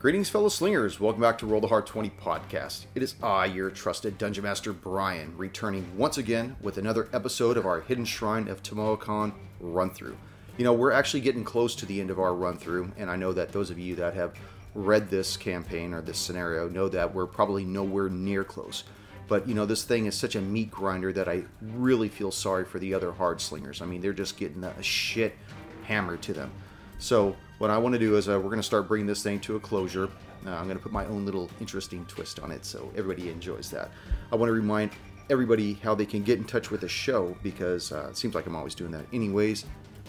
Greetings, fellow slingers. Welcome back to Roll the Hard 20 podcast. It is I, your trusted Dungeon Master Brian, returning once again with another episode of our Hidden Shrine of Tamoachan run through. You know, we're actually getting close to the end of our run through, and I know that those of you that have read this campaign or this scenario know that we're probably nowhere near close. But you know, this thing is such a meat grinder that I really feel sorry for the other hard slingers. I mean, they're just getting a shit hammered to them. So what I want to do is uh, we're going to start bringing this thing to a closure. Uh, I'm going to put my own little interesting twist on it so everybody enjoys that. I want to remind everybody how they can get in touch with the show because uh, it seems like I'm always doing that. Anyways,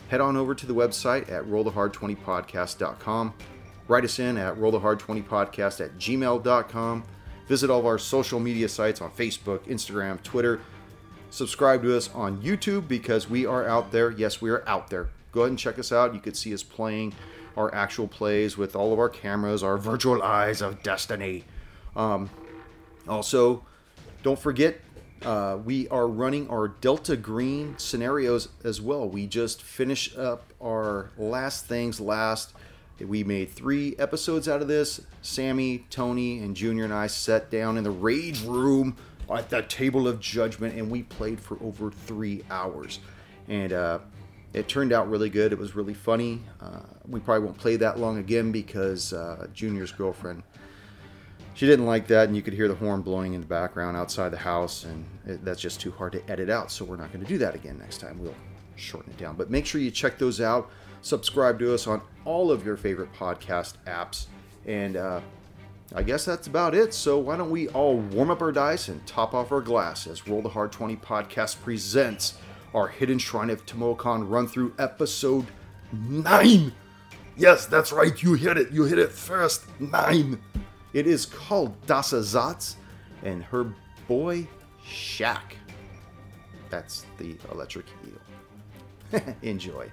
head on over to the website at rollthehard20podcast.com. Write us in at rollthehard20podcast at gmail.com. Visit all of our social media sites on Facebook, Instagram, Twitter. Subscribe to us on YouTube because we are out there. Yes, we are out there. Go ahead and check us out. You could see us playing our actual plays with all of our cameras, our virtual eyes of destiny. Um, also, don't forget, uh, we are running our Delta Green scenarios as well. We just finished up our last things last. We made three episodes out of this. Sammy, Tony, and Junior and I sat down in the rage room at the table of judgment and we played for over three hours. And uh, it turned out really good. It was really funny. Uh, we probably won't play that long again because uh, Junior's girlfriend, she didn't like that, and you could hear the horn blowing in the background outside the house, and it, that's just too hard to edit out. So we're not going to do that again next time. We'll shorten it down. But make sure you check those out. Subscribe to us on all of your favorite podcast apps, and uh, I guess that's about it. So why don't we all warm up our dice and top off our glass as Roll the Hard 20 podcast presents our Hidden Shrine of Tamoachan run through episode 9. Yes, that's right, you hit it, you hit it first. 9. It is called Das Ersatz and her boy Shaq. That's the electric eel. Enjoy.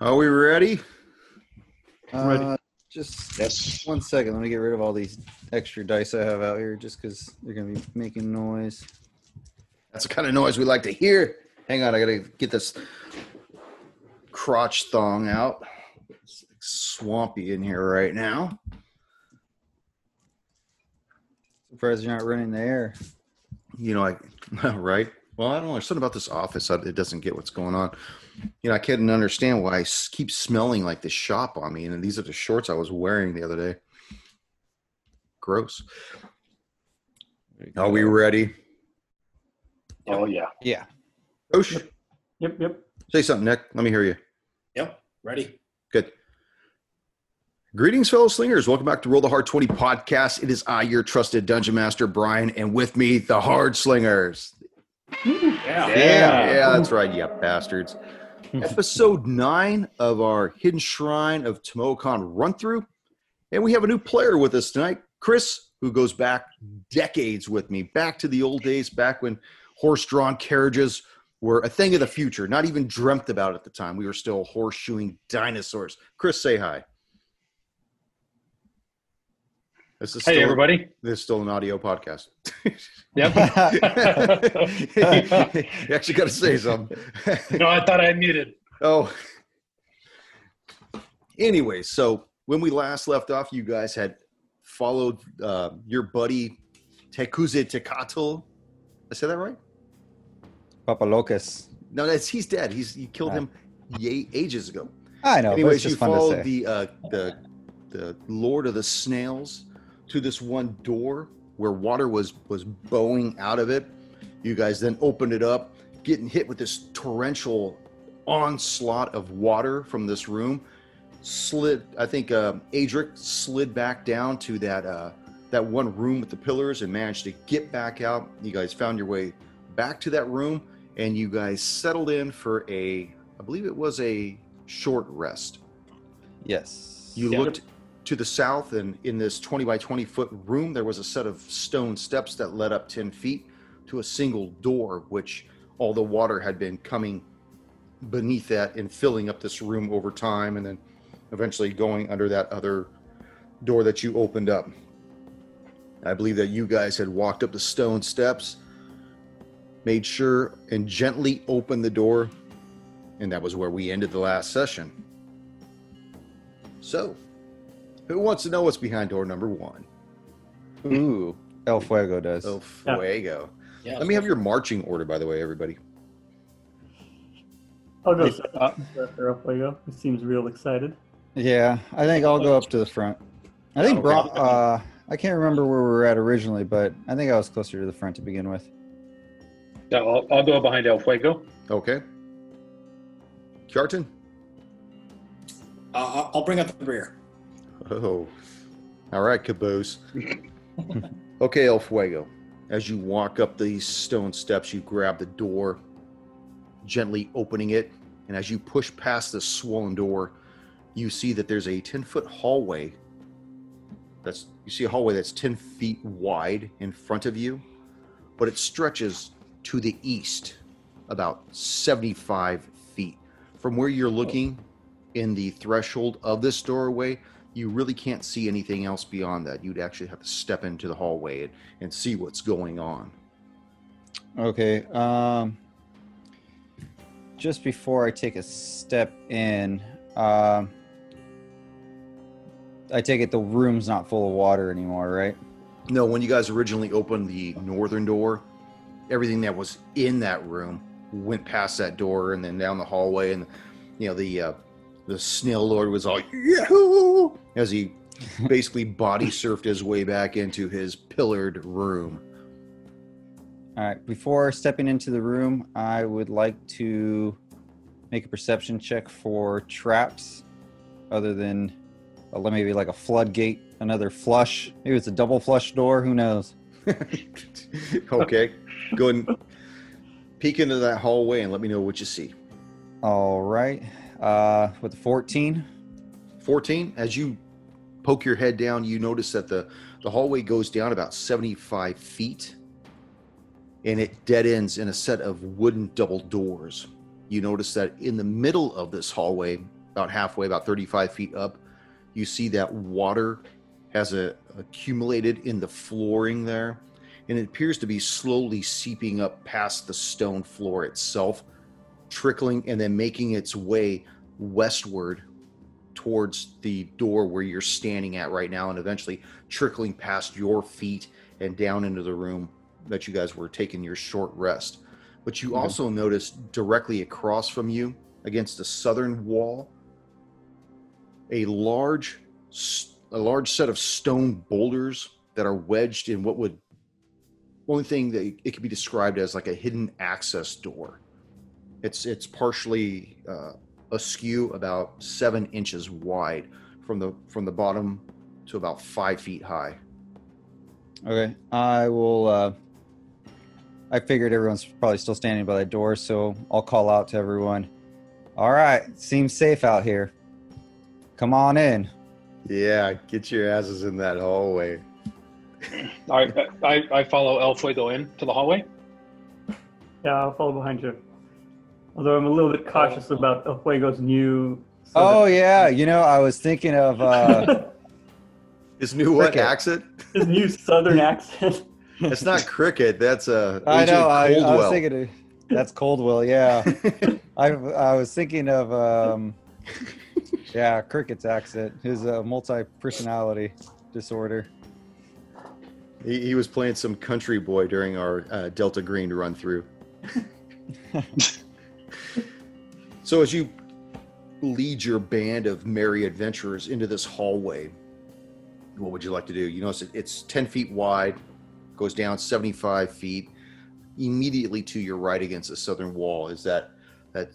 Are we ready? Ready. Uh, just Yes. one second. Let me get rid of all these extra dice I have out here just because they're going to be making noise. That's the kind of noise we like to hear. Hang on, I gotta get this crotch thong out. It's swampy in here right now. Surprised you're not running the air. You know, I right. Well, I don't know. There's something about this office. It doesn't get what's going on. You know, I can't understand why I keep smelling like this shop on me. And these are the shorts I was wearing the other day. Gross. Are we ready? Oh yeah. Yeah. Osh, Yep. Yep. say something, Nick. Let me hear you. Yep, ready. Good. Greetings, fellow slingers. Welcome back to Roll the Hard 20 podcast. It is I, your trusted dungeon master, Brian, and with me, the Hard Slingers. Yeah. Yeah, yeah, that's right, you bastards. Episode nine of our Hidden Shrine of Tamoachan run through. And we have a new player with us tonight, Chris, who goes back decades with me, back to the old days, back when horse drawn carriages were a thing of the future, not even dreamt about at the time. We were still horseshoeing dinosaurs. Chris, say hi. This is Hey still, everybody. This is still an audio podcast. Yep. you actually got to say something. no, I thought I muted. Oh. Anyway, so when we last left off, you guys had followed uh, your buddy Tekuze Tekato. I said that right? Papa Locus. No, that's he's dead. He's you killed Ah. him ye- ages ago. I know. but Anyways, it's you just fun to followed say. the uh, the the Lord of the Snails to this one door where water was was bowing out of it. You guys then opened it up, getting hit with this torrential onslaught of water from this room. Slid, I think uh, Adric slid back down to that uh, that one room with the pillars and managed to get back out. You guys found your way back to that room, and you guys settled in for a, I believe it was a short rest. yes. You Yeah. looked to the south, and in this 20 by 20 foot room, there was a set of stone steps that led up 10 feet to a single door, which all the water had been coming beneath that and filling up this room over time, and then eventually going under that other door that you opened up. I believe that you guys had walked up the stone steps, made sure and gently opened the door, and that was where we ended the last session. So, who wants to know what's behind door number one? Ooh, El Fuego does. El Fuego. Yeah. Let me have your marching order, by the way, everybody. Oh, I'll go Hey, second uh, after Fuego. He seems real excited. Yeah, I think I'll go up to the front. I think Okay. Uh, I can't remember where we were at originally, but I think I was closer to the front to begin with. Yeah, I'll, I'll go behind El Fuego. Okay. Kjartan? Uh, I'll- I'll bring up the rear. Oh. All right, caboose. okay, El Fuego. As you walk up these stone steps, you grab the door, gently opening it. And as you push past the swollen door, you see that there's a 10 foot hallway. That's you see a hallway that's 10 feet wide in front of you, but it stretches to the east about 75 feet. From where you're looking in the threshold of this doorway, you really can't see anything else beyond that. You'd actually have to step into the hallway and, and see what's going on. Okay. Um, just before I take a step in, um, I take it the room's not full of water anymore, right? No, when you guys originally opened the northern door, everything that was in that room went past that door and then down the hallway, and you know the uh, the snail lord was all yahoo as he basically body surfed his way back into his pillared room. All right. Before stepping into the room, I would like to make a perception check for traps, other than uh, maybe like a floodgate, another flush. Maybe it's a double flush door. Who knows? okay, go and peek into that hallway and let me know what you see. All right. Uh, with the 14. 14 as you poke your head down you notice that the the hallway goes down about 75 feet and it dead ends in a set of wooden double doors. You notice that in the middle of this hallway about halfway about 35 feet up you see that water has a, accumulated in the flooring there and it appears to be slowly seeping up past the stone floor itself trickling and then making its way westward towards the door where you're standing at right now and eventually trickling past your feet and down into the room that you guys were taking your short rest. But you Okay. also notice directly across from you against the southern wall a large a large set of stone boulders that are wedged in what would only thing that it could be described as like a hidden access door. It's it's partially uh, askew about seven inches wide from the from the bottom to about five feet high. Okay. I will. Uh, I figured everyone's probably still standing by the door, so I'll call out to everyone. All right. Seems safe out here. Come on in. Yeah, get your asses in that hallway. All right, I, I follow El Fuego in to the hallway. Yeah, I'll follow behind you. Although I'm a little bit cautious about El Fuego's new. Oh yeah. You know, I was thinking of. Uh, His new what Cricket. accent? His new southern accent. It's not cricket. That's a I know. I, I was thinking. Of, that's Coldwell. Yeah. I I was thinking of. Um, yeah, Cricket's accent. His uh, multi personality disorder. he, he was playing some country boy during our uh, Delta Green run through. So as you lead your band of merry adventurers into this hallway, what would you like to do? You notice it's 10 feet wide, goes down 75 feet. Immediately to your right against the southern wall is that that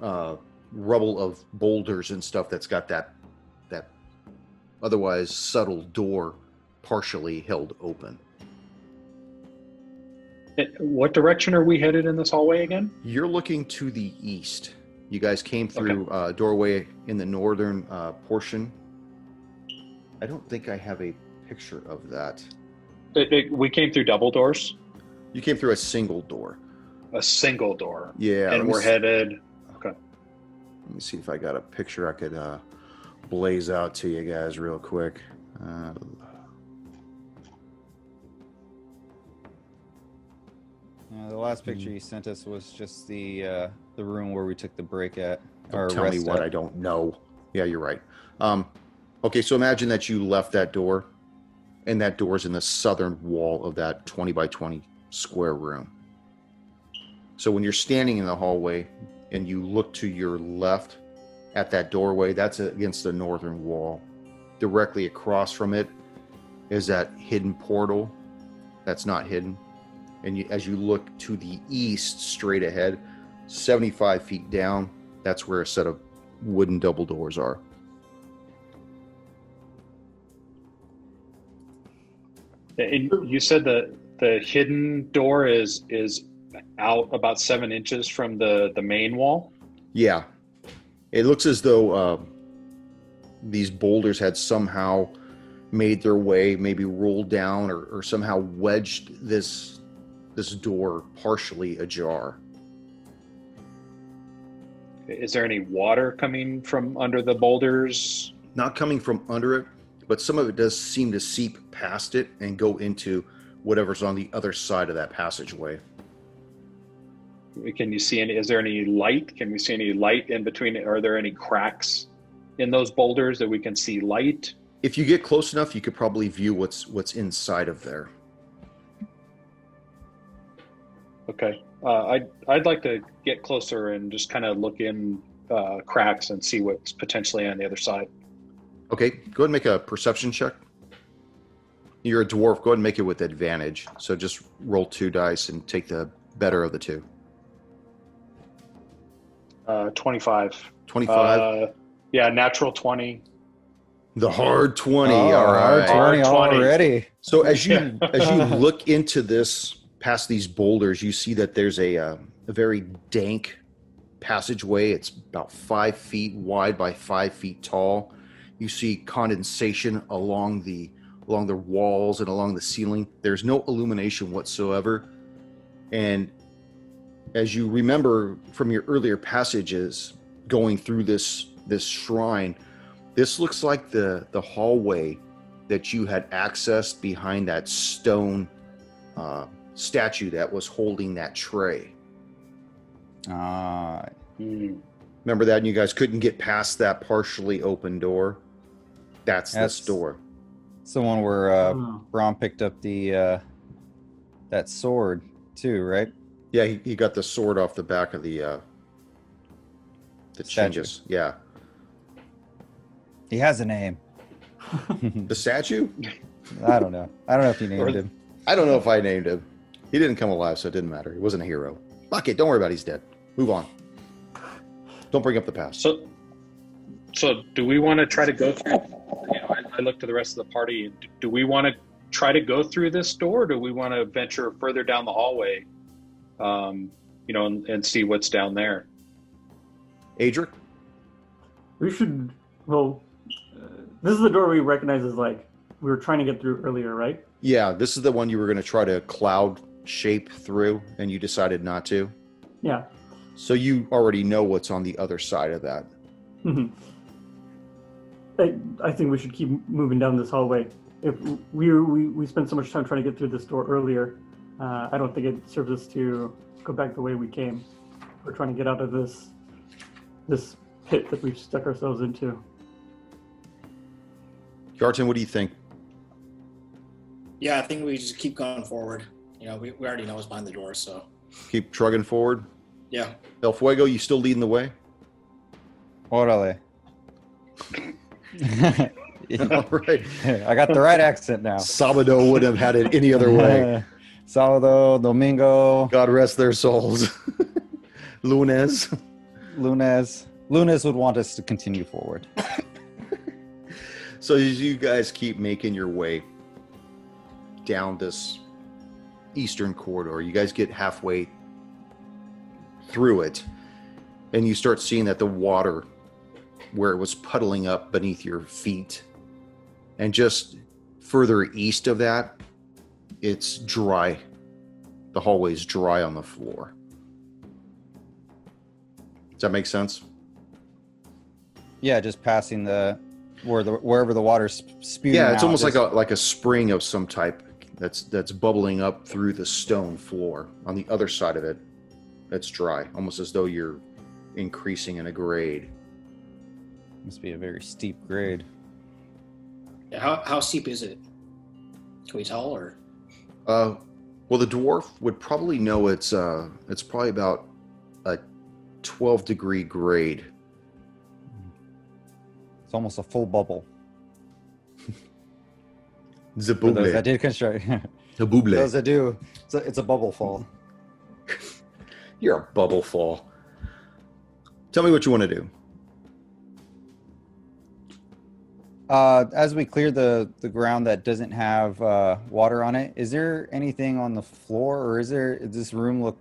uh, rubble of boulders and stuff that's got that that otherwise subtle door partially held open. What direction are we headed in this hallway again? You're looking to the east, You guys came through a doorway in the northern uh, portion. I don't think I have a picture of that. It- it- we came through double doors, You came through a single door. a single door, Yeah. and we're s- headed. Okay. Let me see if I got a picture I could uh, blaze out to you guys real quick. Uh, Uh, the last picture you sent us was just the uh, the room where we took the break at. Don't tell me what at. I don't know. Yeah, you're right. Um, okay, so imagine that you left that door, and that door's in the southern wall of that 20 by 20 square room. So when you're standing in the hallway and you look to your left at that doorway, that's against the northern wall. Directly across from it is that hidden portal that's not hidden. And you, as you look to the east, straight ahead, 75 feet down, that's where a set of wooden double doors are. And you said the the hidden door is is out about seven inches from the the main wall. Yeah. It looks as though uh, these boulders had somehow made their way, maybe rolled down or, or somehow wedged this this door partially ajar. Is there any water coming from under the boulders? Not coming from under it, but some of it does seem to seep past it and go into whatever's on the other side of that passageway. Can you see any? Is there any light? Can we see any light in between? Are there any cracks in those boulders that we can see light? If you get close enough, you could probably view what's what's inside of there. Okay, uh, I'd I'd like to get closer and just kind of look in uh, cracks and see what's potentially on the other side. Okay, go ahead and make a perception check. You're a dwarf. Go ahead and make it with advantage. So just roll two dice and take the better of the two. Uh, Twenty-five. 25. Uh, yeah, natural twenty. the hard 20. Oh, all hard right. Hard 20 20. already. So as you as you look into this past these boulders, you see that there's a uh, a very dank passageway. It's about five feet wide by five feet tall. You see condensation along the along the walls and along the ceiling. There's no illumination whatsoever. And as you remember from your earlier passages going through this this shrine, this looks like the the hallway that you had accessed behind that stone uh, statue that was holding that tray. Ah, Hmm. Remember that? And you guys couldn't get past that partially open door. That's, That's- this door. it's the one where uh, Oh. Braun picked up the uh, that sword too, right? Yeah, he, he got the sword off the back of the uh, the Statue. Chingus. Yeah, He has a name. the statue. I don't know. I don't know if you named Or- him. I don't know if I named him. He didn't come alive, so it didn't matter. He wasn't a hero. Fuck it. Don't worry about. it. He's dead. Move on. Don't bring up the past. So, so do we want to try to go through? You know, I, I look to the rest of the party. Do, do we want to try to go through this door? Or do we want to venture further down the hallway? Um, you know, and, and see what's down there. Adric. We should. Well, uh, this is the door we recognize as like we were trying to get through earlier, right? Yeah, this is the one you were going to try to cloud shape through, and you decided not to. Yeah. So you already know what's on the other side of that. Mhm. I, I think we should keep moving down this hallway. If we, we we spent so much time trying to get through this door earlier, uh, I don't think it serves us to go back the way we came. We're trying to get out of this this pit that we've stuck ourselves into. Kjartan, what do you think? Yeah, I think we just keep going forward. You know, we, we already know what's behind the door, so Keep trugging forward. yeah. El Fuego, you still leading the way? Orale. All right. I got the right accent now. Sabado wouldn't have had it any other way. Sábado, Domingo, God rest their souls. Lunes. Lunes. Lunes would want us to continue forward. So as you guys keep making your way down this eastern corridor, you guys get halfway through it, and you start seeing that the water where it was puddling up beneath your feet. And just further east of that it's dry. The hallway's dry on the floor. Does that make sense? Yeah, just passing the where the wherever the water's spewing. yeah it's out, almost like a like a spring of some type that's that's bubbling up through the stone floor on the other side of it that's dry almost as though you're increasing in a grade must be a very steep grade. Yeah, how, how steep is it? Can we tell or? Uh, well, the dwarf would probably know it's uh, it's probably about a twelve degree grade. It's almost a full bubble. For those that Zabuble. did construct. those Zabuble. that do, it's a, it's a bubble fall. You're a bubble fall. Tell me what you want to do. Uh, as we clear the the ground that doesn't have uh, water on it, is there anything on the floor, or is there does this room look?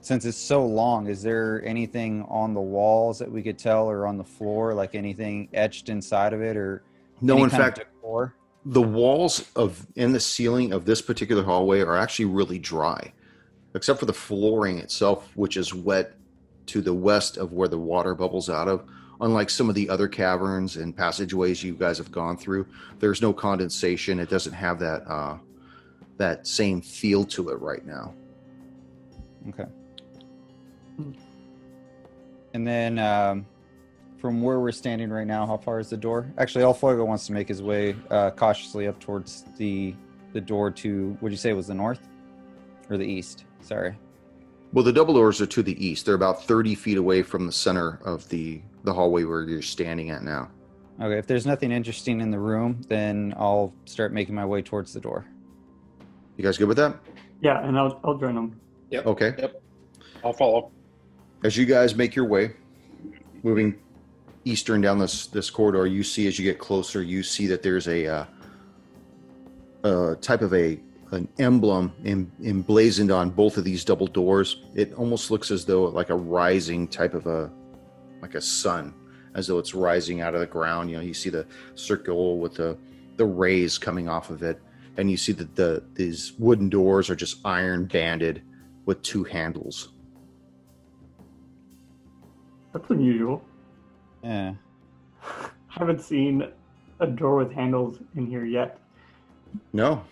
Since it's so long, is there anything on the walls that we could tell, or on the floor, like anything etched inside of it, or No, any in kind of fact, decor? The walls of and the ceiling of this particular hallway are actually really dry, except for the flooring itself, which is wet to the west of where the water bubbles out of. Unlike some of the other caverns and passageways you guys have gone through, there's no condensation. It doesn't have that uh, that same feel to it right now. Okay. And then um, from where we're standing right now, how far is the door? Actually, El Fuego wants to make his way uh, cautiously up towards the the door to. Would you say it was the north or the east? Sorry. Well, the double doors are to the east. They're about 30 feet away from the center of the the hallway where you're standing at now. Okay. If there's nothing interesting in the room, then I'll start making my way towards the door. You guys good with that? Yeah, and I'll I'll join them. Yep. Okay. Yep. I'll follow. As you guys make your way, moving eastern down this this corridor, you see as you get closer, you see that there's a uh, type of a an emblem em, emblazoned on both of these double doors. It almost looks as though like a rising type of a like a sun, as though it's rising out of the ground. You know, you see the circle with the the rays coming off of it, and you see that the these wooden doors are just iron banded with two handles. That's unusual. Yeah. I haven't seen a door with handles in here yet. No,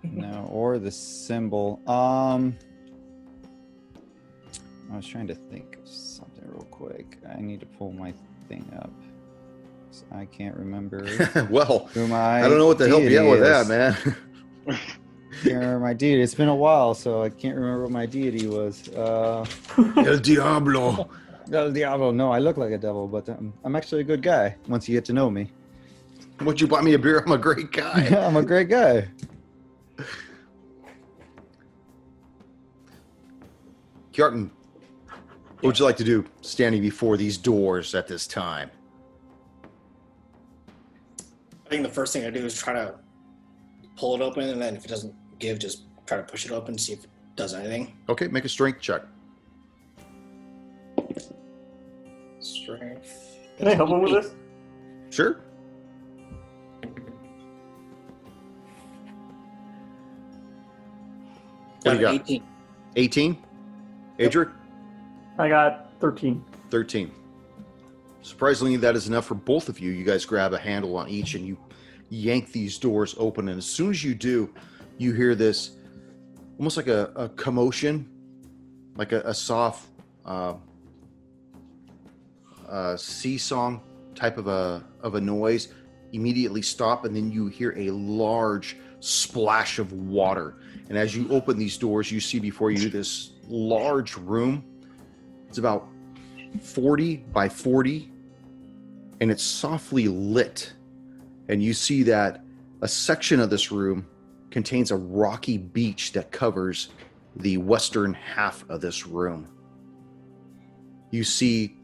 No, or the symbol. Um, I was trying to think of something real quick. I need to pull my thing up. I can't remember well, who my. I don't know what to help you out with that, man. remember my deity. It's been a while, so I can't remember what my deity was. Uh, El Diablo. El Diablo. No, I look like a devil, but um, I'm actually a good guy. Once you get to know me, Would you buy me a beer? I'm a great guy. I'm a great guy. Kjartan, what would you like to do standing before these doors at this time? I think the first thing I do is try to pull it open, and then if it doesn't give, just try to push it open, see if it does anything. Okay, make a strength check. Strength. Can I help him with this? Sure. What do you got? 18. 18? Adric? I got 13. 13. Surprisingly, that is enough for both of you. You guys grab a handle on each and you yank these doors open. And as soon as you do, you hear this almost like a, a commotion, like a, a soft uh, uh, sea song type of a, of a noise. Immediately stop, and then you hear a large splash of water. And as you open these doors, you see before you this large room. It's about 40 by 40 and it's softly lit and you see that a section of this room contains a rocky beach that covers the western half of this room you see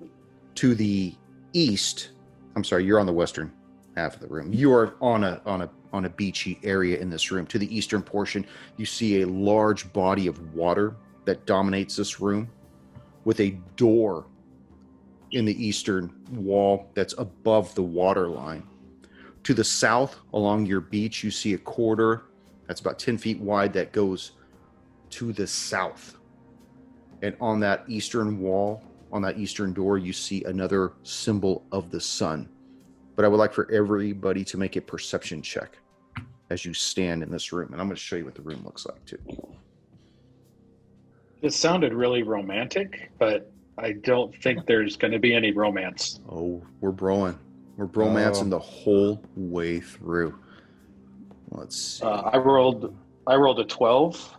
to the east i'm sorry you're on the western half of the room you are on a on a on a beachy area in this room to the eastern portion you see a large body of water that dominates this room with a door in the eastern wall that's above the water line. To the south, along your beach, you see a corridor that's about 10 feet wide that goes to the south. And on that eastern wall, on that eastern door, you see another symbol of the sun. But I would like for everybody to make a perception check as you stand in this room. And I'm going to show you what the room looks like too. This sounded really romantic, but I don't think there's going to be any romance. Oh, we're broing. We're bromancing Oh. the whole way through. Let's see. Uh, I rolled. I rolled a twelve.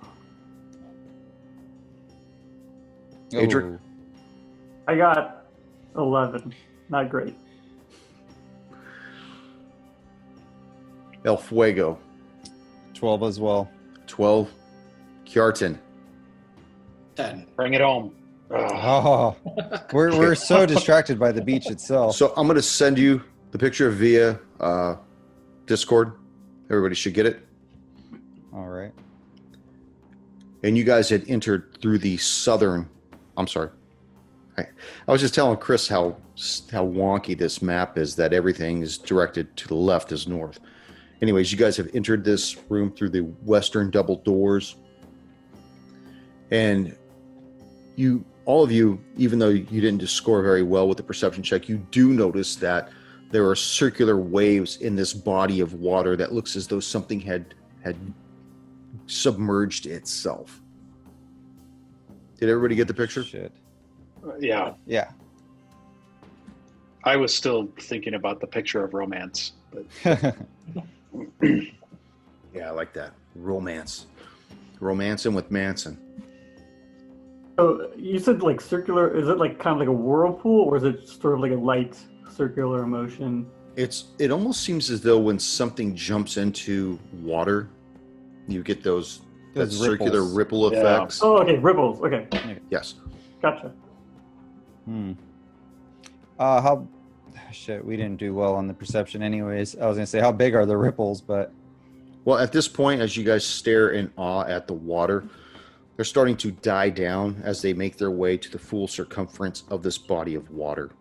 Adric? I got 11. Not great. El Fuego, 12 as well. 12. Kjartan, Ten. Bring it home. Oh, we're, we're so distracted by the beach itself. So I'm going to send you the picture via uh, Discord. Everybody should get it. All right. And you guys had entered through the southern. I'm sorry. I, I was just telling Chris how how wonky this map is. That everything is directed to the left is north. Anyways, you guys have entered this room through the western double doors, and you all of you, even though you didn't score very well with the perception check, you do notice that there are circular waves in this body of water that looks as though something had had submerged itself. Did everybody get the picture? Shit. Yeah, Yeah. I was still thinking about the picture of romance. But Yeah, I like that. Romance. Romancing with Manson. So you said like circular. Is it like kind of like a whirlpool, or is it sort of like a light circular motion? It's it almost seems as though when something jumps into water, you get those, that Those circular ripples. ripple Yeah. effects. Oh, okay, ripples. Okay, Yes. gotcha. Hmm. Uh, how? Shit, we didn't do well on the perception, anyways. I was gonna say how big are the ripples, but Well, at this point, as you guys stare in awe at the water, they're starting to die down as they make their way to the full circumference of this body of water.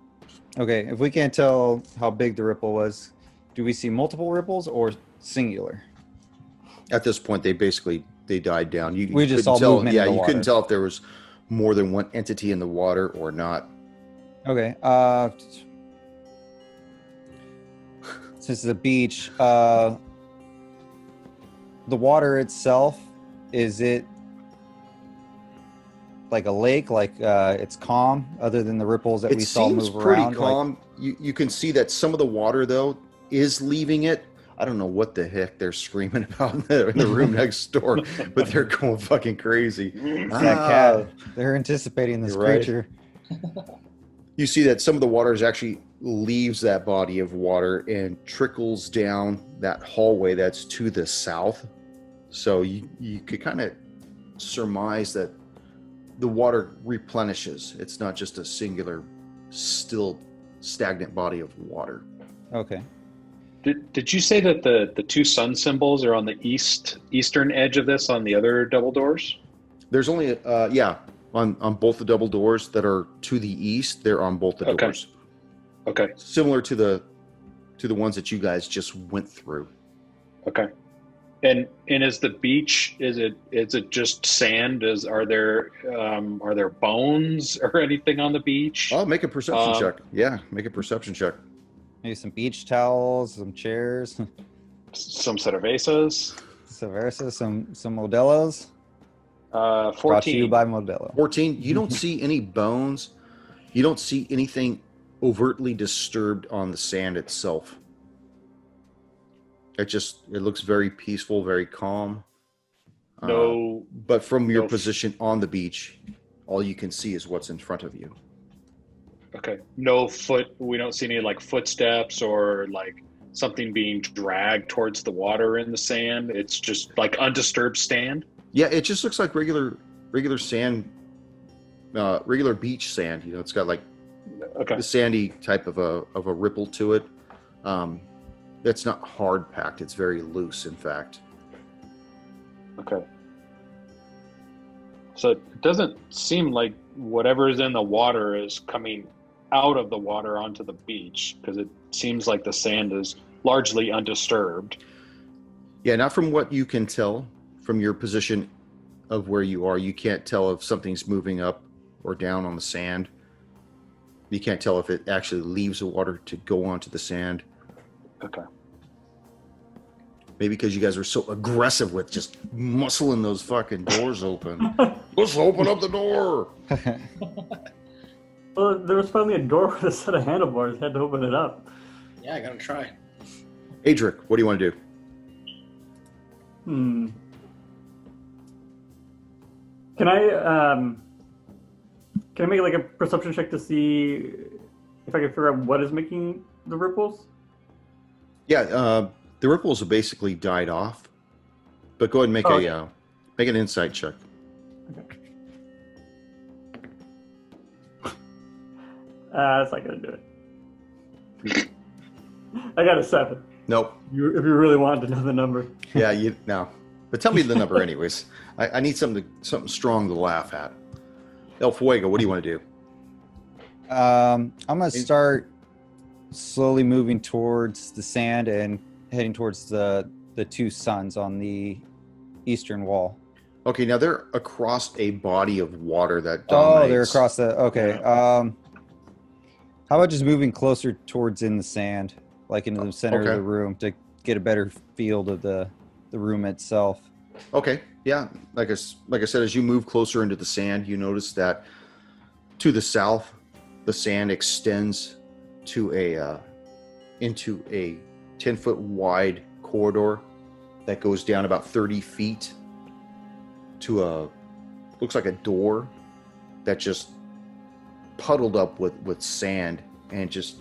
okay. If we can't tell how big the ripple was, do we see multiple ripples or singular? At this point, they basically they died down. You We just saw tell, movement Yeah, you couldn't tell if there was more than one entity in the water or not. Okay. Uh, since it's a beach, uh, the water itself is it like a lake? Like uh, it's calm, other than the ripples that it we saw seems move pretty around. Like, calm. you you can see that some of the water though is leaving it. I don't know what the heck they're screaming about in the, in the room next door, but they're going fucking crazy. it's that Ah. cat. They're anticipating this You're right. creature. You see that some of the water is actually leaves that body of water and trickles down that hallway that's to the south. So you you could kind of surmise that the water replenishes. It's not just a singular, still stagnant body of water. Okay. did, did you say that the the two sun symbols are on the east eastern edge of this on the other double doors? There's only uh yeah on on both the double doors that are to the east. They're on both the Okay. doors, Okay. similar to the to the ones that you guys just went through. Okay. And and is the beach is it is it just sand? Is are there um, are there bones or anything on the beach? Oh, make a perception Um, check. Yeah, make a perception check. Maybe some beach towels, some chairs, Some cervezas. Seversa, some some Modelo's. Uh, Brought to you Fourteen. by Modelo. 14 you don't see any bones you don't see anything overtly disturbed on the sand itself it just it looks very peaceful very calm Uh, no. but from your no- position on the beach all you can see is what's in front of you Okay. No foot. We don't see any like footsteps or like something being dragged towards the water in the sand. It's just like undisturbed stand. Yeah it just looks like regular regular sand uh, regular beach sand you know it's got like Okay. the sandy type of a of a ripple to it um, it's not hard packed it's very loose in fact Okay. So it doesn't seem like whatever is in the water is coming out of the water onto the beach because it seems like the sand is largely undisturbed. Yeah, not from what you can tell from your position of where you are. You can't tell if something's moving up or down on the sand. You can't tell if it actually leaves the water to go onto the sand. Okay. Maybe because you guys are so aggressive with just muscling those fucking doors open. Let's open up the door. Well, there was finally a door with a set of handlebars. Had to open it up. Yeah, I gotta try. Adric, what do you want to do? Hmm. Can I um? Can I make like a perception check to see if I can figure out what is making the ripples? Yeah, uh, the ripples have basically died off. But go ahead and make Oh, a okay. uh, make an insight check. Okay. Uh, that's not gonna do it. I got a seven. Nope. You, if you really wanted to know the number. Yeah, you no. But tell me the number anyways. I, I need something to, something strong to laugh at. El Fuego, what do you want to do? Um, I'm gonna start slowly moving towards the sand and heading towards the the two suns on the eastern wall. Okay, now they're across a body of water that Oh, they're across the. Okay. Um, how about just moving closer towards in the sand, like into the center Okay. of the room, to get a better field of the the room itself. Okay, yeah. Like I, like I said, as you move closer into the sand, you notice that to the south, the sand extends to a uh, into a ten foot wide corridor that goes down about thirty feet to a looks like a door that just puddled up with with sand and just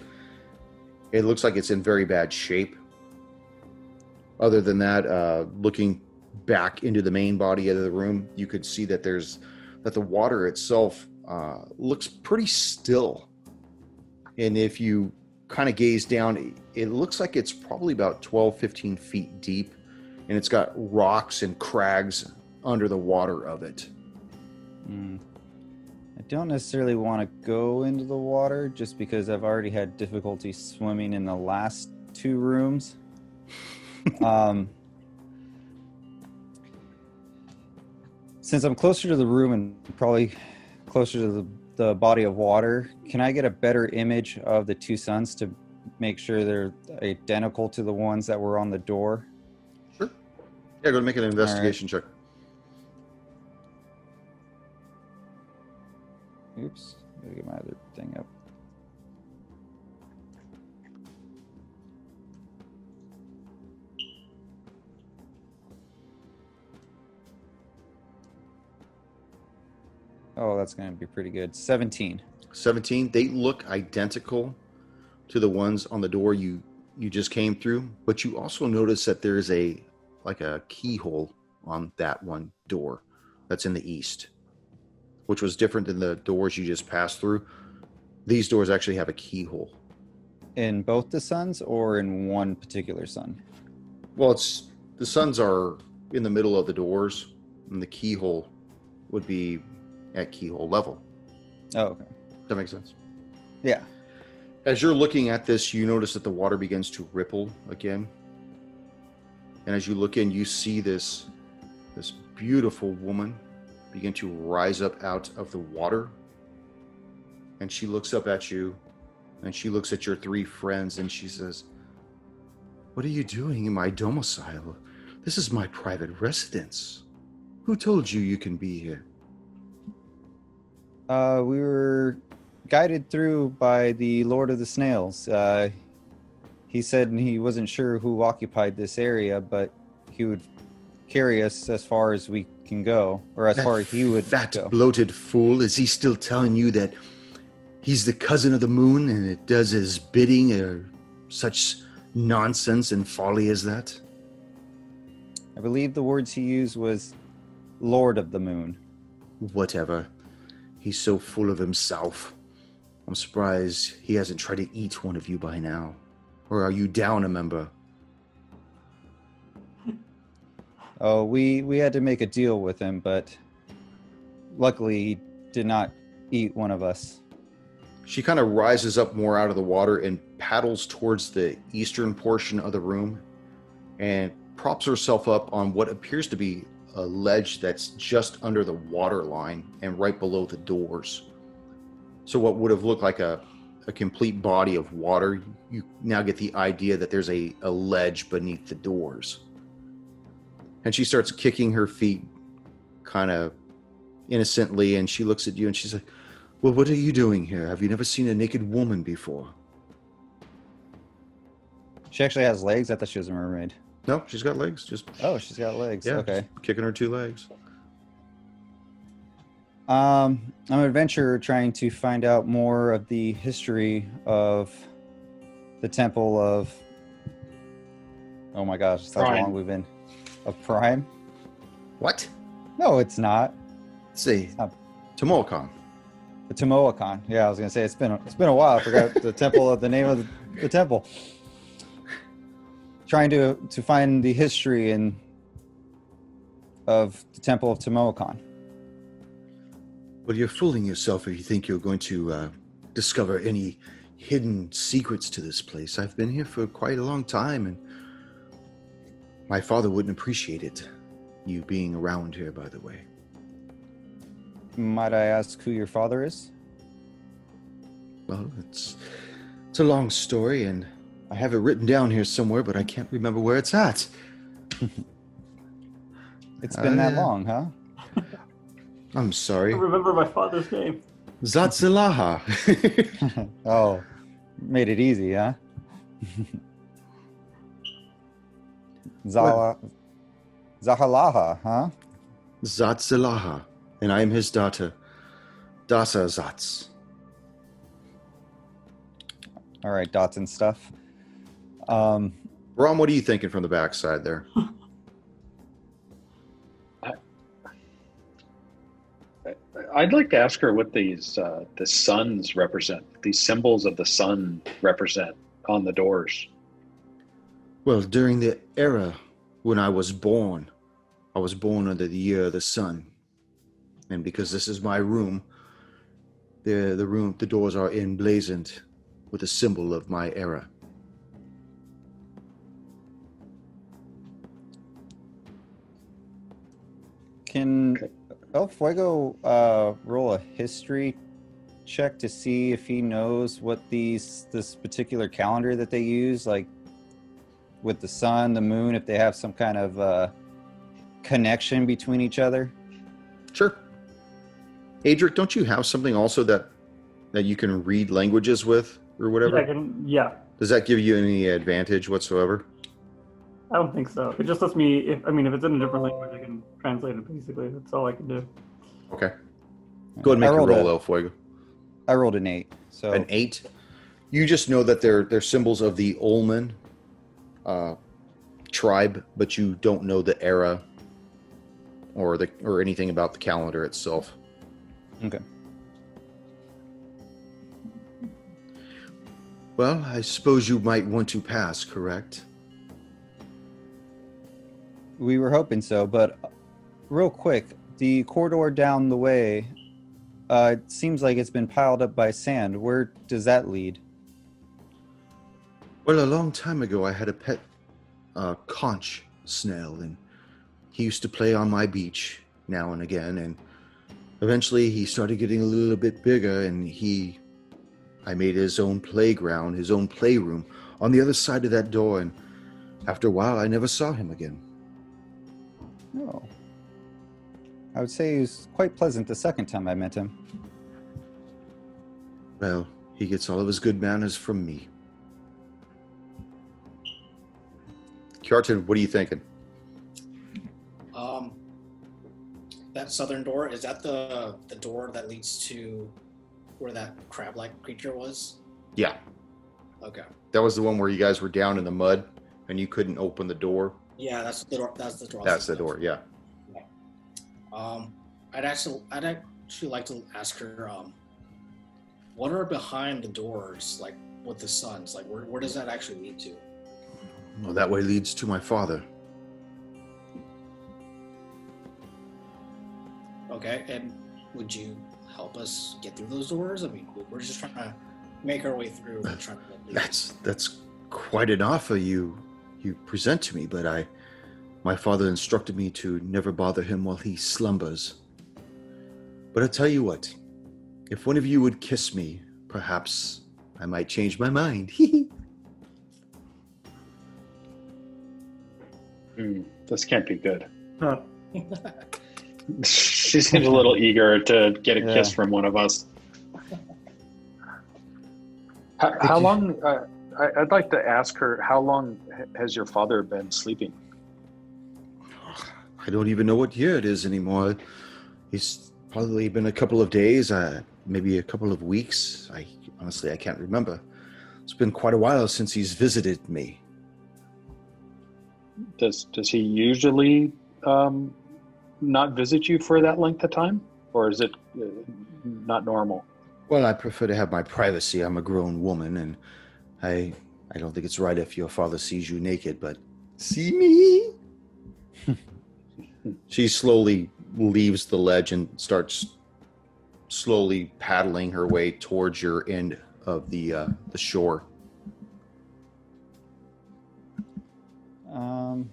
it looks like it's in very bad shape other than that uh, looking back into the main body of the room you could see that there's that the water itself uh, looks pretty still and if you kind of gaze down it looks like it's probably about 12 15 feet deep and it's got rocks and crags under the water of it Hmm. I don't necessarily want to go into the water just because I've already had difficulty swimming in the last two rooms. Um, since I'm closer to the room and probably closer to the, the body of water, can I get a better image of the two suns to make sure they're identical to the ones that were on the door? Sure. Yeah go to make an investigation check Oops, gotta get my other thing up. Oh, that's gonna be pretty good. 17. 17 they look identical to the ones on the door you you just came through but you also notice that there's a like a keyhole on that one door that's in the east which was different than the doors you just passed through these doors actually have a keyhole In both the suns or in one particular sun? well it's the suns are in the middle of the doors and the keyhole would be at keyhole level Oh, okay. That makes sense Yeah. As you're looking at this, you notice that the water begins to ripple again. And as you look in, you see this this beautiful woman begin to rise up out of the water. And she looks up at you and she looks at your three friends and she says, "What are you doing in my domicile? This is my private residence. Who told you you can be here?" Uh, we were guided through by the Lord of the Snails. Uh, he said he wasn't sure who occupied this area, but he would carry us as far as we can go, or as That far as he would go. bloated fool. Is he still telling you that he's the cousin of the moon and it does his bidding or such nonsense and folly as that? I believe the words he used was Lord of the Moon. Whatever. He's so full of himself. I'm surprised he hasn't tried to eat one of you by now. Or are you down a member? Oh, we we had to make a deal with him, but luckily he did not eat one of us. She kind of rises up more out of the water and paddles towards the eastern portion of the room and props herself up on what appears to be a ledge that's just under the water line and right below the doors. So, what would have looked like a, a complete body of water, you now get the idea that there's a, a ledge beneath the doors. And she starts kicking her feet kind of innocently and she looks at you and she's like, Well, what are you doing here? Have you never seen a naked woman before? She actually has legs. I thought she was a mermaid. No, she's got legs. Just Oh, she's got legs. yeah, Okay. just kicking her two legs. Um, I'm an adventurer trying to find out more of the history of the temple of. Oh my gosh, that's how Prime. long we've been. Of Prime? What? No, it's not. See, not- Tamoachan. The Tamoachan. Yeah, I was gonna say it's been a, it's been a while. I forgot the temple of the name of the, the temple. Trying to to find the history and of the temple of Tamoachan. Well, you're fooling yourself if you think you're going to uh, discover any hidden secrets to this place. I've been here for quite a long time, and my father wouldn't appreciate it. You being around here, by the way. Might I ask who your father is? Well, it's it's a long story, and I have it written down here somewhere, but I can't remember where it's at. It's been that Uh, long, huh? I'm sorry. I sorry, remember my father's name. Zatzilaha. oh, made it easy, huh? Zala, Zahalaha, huh? Zatzilaha, and I am his daughter, Dasa Zatz. All right, dots and stuff. Um, Ron, what are you thinking from the backside there? I'd like to ask her what these uh, the suns represent. These symbols of the sun represent on the doors. Well, during the era when I was born, I was born under the year of the sun. And because this is my room, the the room the doors are emblazoned with a symbol of my era. Can Okay. El Fuego uh, roll a history check to see if he knows what these this particular calendar that they use, like with the sun, the moon, if they have some kind of uh, connection between each other? Sure. Adric, don't you have something also that that you can read languages with or whatever? I can, yeah, Does that give you any advantage whatsoever? I don't think so. It just lets me. If I mean, if it's in a different language, I can translate it. Basically, that's all I can do. Okay. Go ahead and make I a rolled roll, a- El Fuego. I rolled an eight. So An eight. You just know that they're they're symbols of the Olman uh, tribe, but you don't know the era or the or anything about the calendar itself. okay. Well, I suppose you might want to pass, correct? We were hoping so, but real quick, the corridor down the way, uh, it seems like it's been piled up by sand. Where does that lead? Well, a long time ago, I had a pet uh, conch snail, and he used to play on my beach now and again. And eventually, he started getting a little bit bigger, and he, I made his own playground, his own playroom on the other side of that door. And after a while, I never saw him again. Oh. I would say he was quite pleasant the second time I met him. Well, he gets all of his good manners from me. Kjartan, what are you thinking? Um, that southern door is that the the door that leads to where that crab-like creature was? Yeah, Okay. that was the one where you guys were down in the mud and you couldn't open the door. Yeah, that's the door. That's the door. That's the door, yeah. Um, I'd actually, I'd actually like to ask her, um, what are behind the doors, like with the suns? Like, where, where does that actually lead to? Well, that way leads to my father. Okay, and would you help us get through those doors? I mean, we're just trying to make our way through and trying to. That's that's quite an offer you you present to me, but I my father instructed me to never bother him while he slumbers. But I tell you what, if one of you would kiss me, perhaps I might change my mind. Hmm, this can't be good. Huh. She seems a little eager to get a Yeah. kiss from one of us. How, how long? Uh, I, I'd like to ask her. How long has your father been sleeping? I don't even know what year it is anymore. It's probably been a couple of days, uh, maybe a couple of weeks. I honestly I can't remember. It's been quite a while since he's visited me. Does Does he usually um, not visit you for that length of time, or is it uh, not normal? Well, I prefer to have my privacy. I'm a grown woman, and I I don't think it's right if your father sees you naked. But see me. she slowly leaves the ledge and starts slowly paddling her way towards your end of the uh, the shore. Um,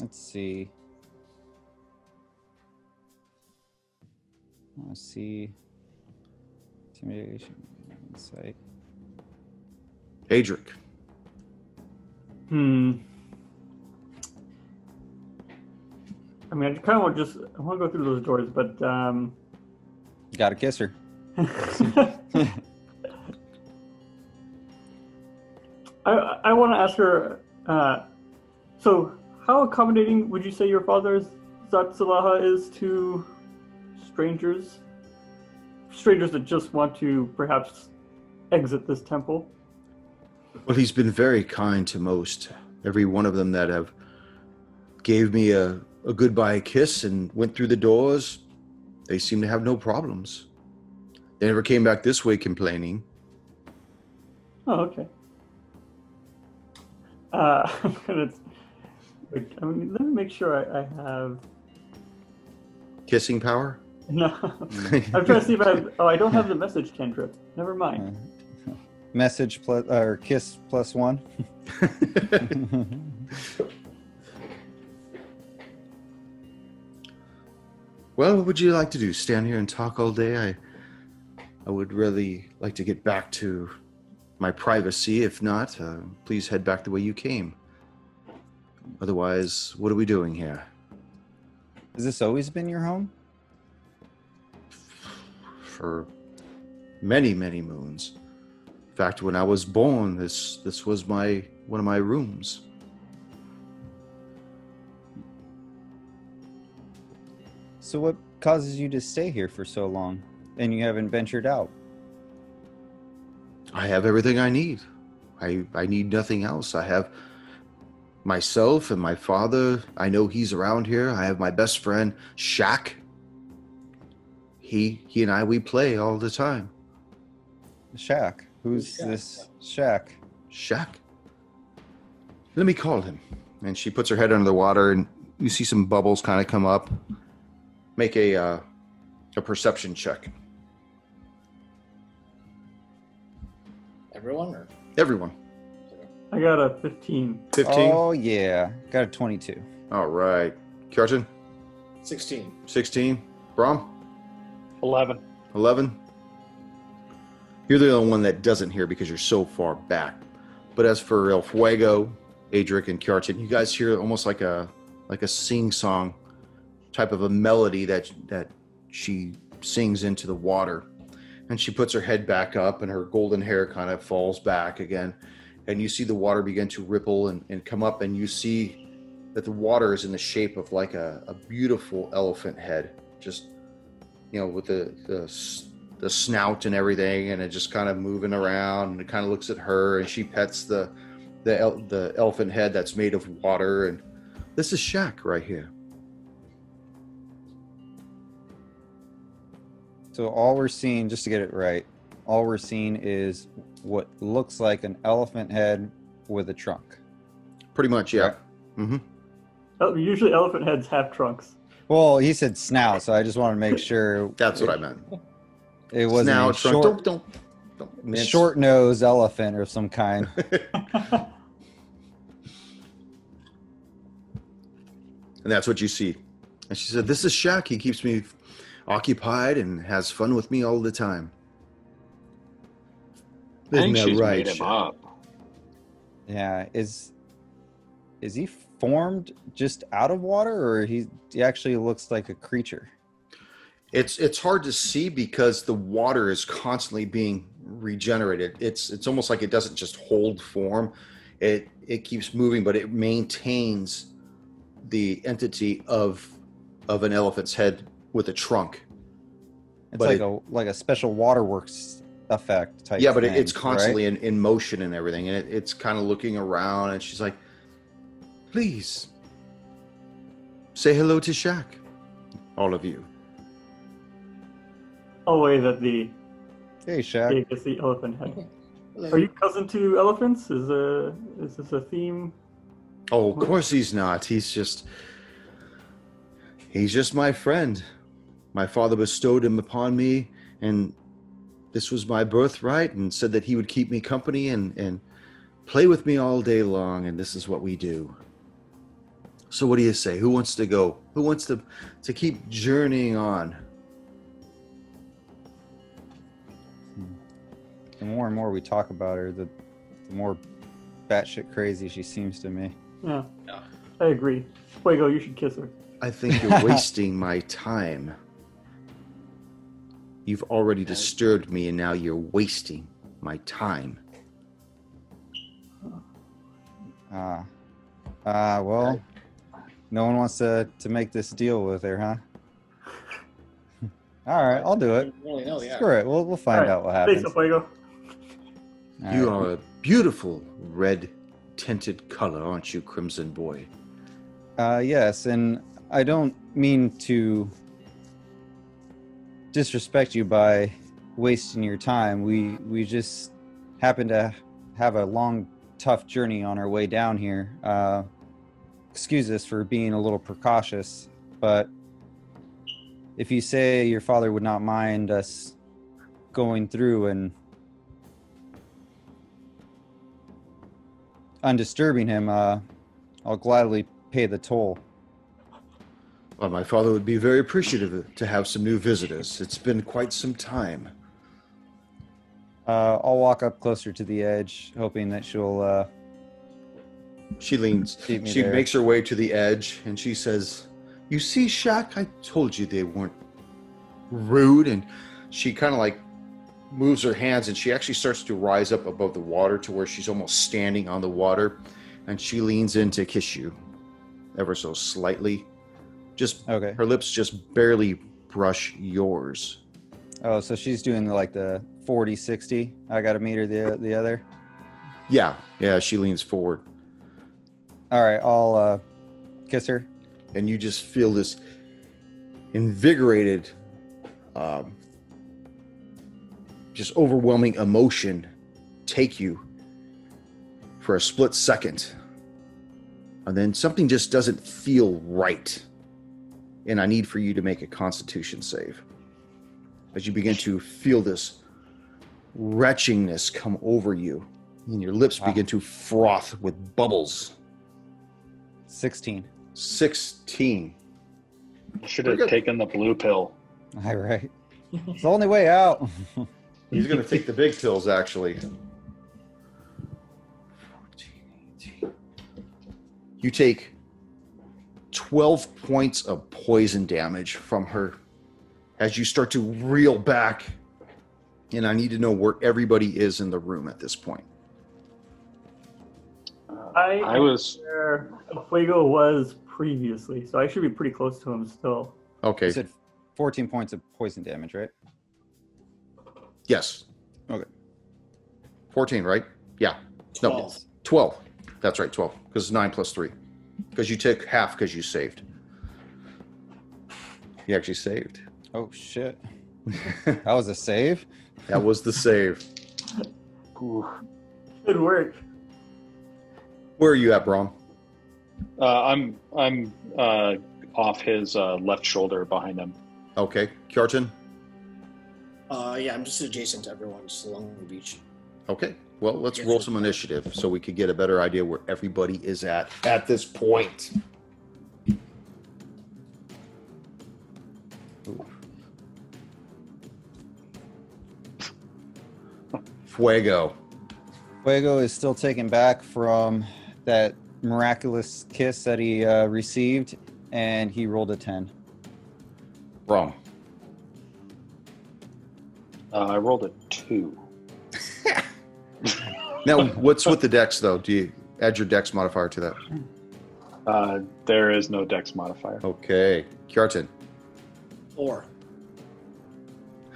let's see. Let's see. Intimidation, insight. Adric, Hmm. I mean, I kind of want to just I want to go through those doors, but um, Gotta kiss her. I I want to ask her. Uh, so, how accommodating would you say your father Zatzalaha is to strangers? Strangers that just want to perhaps exit this temple. Well, he's been very kind to most. Every one of them that have gave me a, a goodbye kiss and went through the doors, they seem to have no problems. They never came back this way complaining. Oh, okay. Uh, I'm gonna. Wait, I mean, let me make sure I, I have. Kissing power? No, I'm trying to see if I have. Oh, I don't have the message cantrip. Never mind. Message plus or kiss plus one. well, what would you like to do? Stand here and talk all day? I I would really like to get back to my privacy. If not, uh, please head back the way you came. Otherwise, what are we doing here? Has this always been your home? For many, many moons. In fact, when I was born, this this was my one of my rooms. So what causes you to stay here for so long and you haven't ventured out? I have everything I need. I I need nothing else. I have myself and my father. I know he's around here. I have my best friend Shaq. He he and I we play all the time. Shaq. Who's Shaq? this Shaq? Shaq. Let me call him. And she puts her head under the water, and you see some bubbles kind of come up. Make a uh, a perception check. Everyone, or Everyone. I got a 15. Fifteen. Oh yeah, got a twenty-two. All right. Kjartan, sixteen. sixteen. Brom. Eleven. 11 you're the only one that doesn't hear because you're so far back. But as for el fuego adric and kjartan you guys hear almost like a like a sing song type of a melody that that she sings into the water. And she puts her head back up and her golden hair kind of falls back again. And you see the water begin to ripple and, and come up and you see that the water is in the shape of like a, a beautiful elephant head just you know, with the the, the snout and everything, and it just kind of moving around, and it kind of looks at her, and she pets the the el- the elephant head that's made of water, and this is Shaq right here. So all we're seeing, just to get it right, all we're seeing is what looks like an elephant head with a trunk. Pretty much, yeah. hmm Oh, usually elephant heads have trunks. Well, he said snout, so I just want to make sure. That's what I meant. It was Snout, a short, don't, don't, don't. short nosed elephant of some kind. And that's what you see. And she said, This is Shaq. He keeps me occupied and has fun with me all the time. Isn't think that she's right? made him Shaq? up. Yeah, is is he formed just out of water, or he, he actually looks like a creature? It's it's hard to see because the water is constantly being regenerated. It's it's almost like it doesn't just hold form. It it keeps moving, but it maintains the entity of of an elephant's head with a trunk. It's But like it- a like a special waterworks effect type. yeah, but thing, it's right? constantly in, in motion and everything, and it, it's kind of looking around. And she's like, "Please say hello to Shaq, all of you." All the way that the Hey, Shaq. yeah, I guess the elephant head. Are you cousin to elephants? Is a is this a theme? Oh, of course he's not. He's just he's just my friend. My father bestowed him upon me and this was my birthright and said that he would keep me company and and play with me all day long and this is what we do. So what do you say? Who wants to go? Who wants to to keep journeying on? The more and more we talk about her, the, the more batshit crazy she seems to me. Yeah, Yeah. I agree. Fuego, you should kiss her. I think you're wasting my time. You've already disturbed me and now you're wasting my time. Ah, ah. well, no one wants to to make this deal with her, huh? All right, I'll do it. Really know, yeah. Screw it. We'll we'll find Alright, out what Face happens. up, Fuego. All You right. are a beautiful red tinted color, aren't you, Crimson Boy? Uh, yes, and I don't mean to disrespect you by wasting your time. We we just happen to have a long, tough journey on our way down here. Uh, excuse us for being a little precautious, but if you say your father would not mind us going through and undisturbing him, uh, I'll gladly pay the toll. Well, my father would be very appreciative to have some new visitors. It's been quite some time. Uh, I'll walk up closer to the edge, hoping that she'll. Uh, She leans, she there. makes her way to the edge and she says, You see, Shaq, I told you they weren't rude. And she kind of like moves her hands and she actually starts to rise up above the water to where she's almost standing on the water. And she leans in to kiss you ever so slightly. Just okay. her lips just barely brush yours. Oh, so she's doing like the 40 60. I got to meet her the the other. Yeah, yeah, she leans forward. All right, I'll uh, kiss her. and you just feel this invigorated, um, just overwhelming emotion take you for a split second. And then something just doesn't feel right. And I need for you to make a constitution save. As you begin to feel this retchingness come over you, and your lips Wow. begin to froth with bubbles. 16. 16. Should have taken the blue pill. All right. It's the only way out. He's going to take the big pills, actually. 14, You take 12 points of poison damage from her as you start to reel back. And I need to know where everybody is in the room at this point. I, I was where Fuego was previously, so I should be pretty close to him still. Okay. You said 14 points of poison damage, right? Yes. Okay. 14, right? Yeah. No, 12. 12. That's right, 12. Because it's 9 plus 3. Because you took half because you saved. You actually saved. Oh, shit. That was a save? That was the save. Good work. Where are you at, Brom? uh, I'm I'm uh, off his uh, left shoulder behind him. Okay. Kjartan? Uh, yeah, I'm just adjacent to everyone, just along the beach. Okay. Well, let's roll some initiative so we could get a better idea where everybody is at at this point. Ooh. Fuego. Fuego is still taken back from that miraculous kiss that he uh, received, and he rolled a 10. Brom. Uh, I rolled a two. Now, what's with the dex though? Do you add your dex modifier to that? Uh, there is no dex modifier. Okay. Kjartan. Four.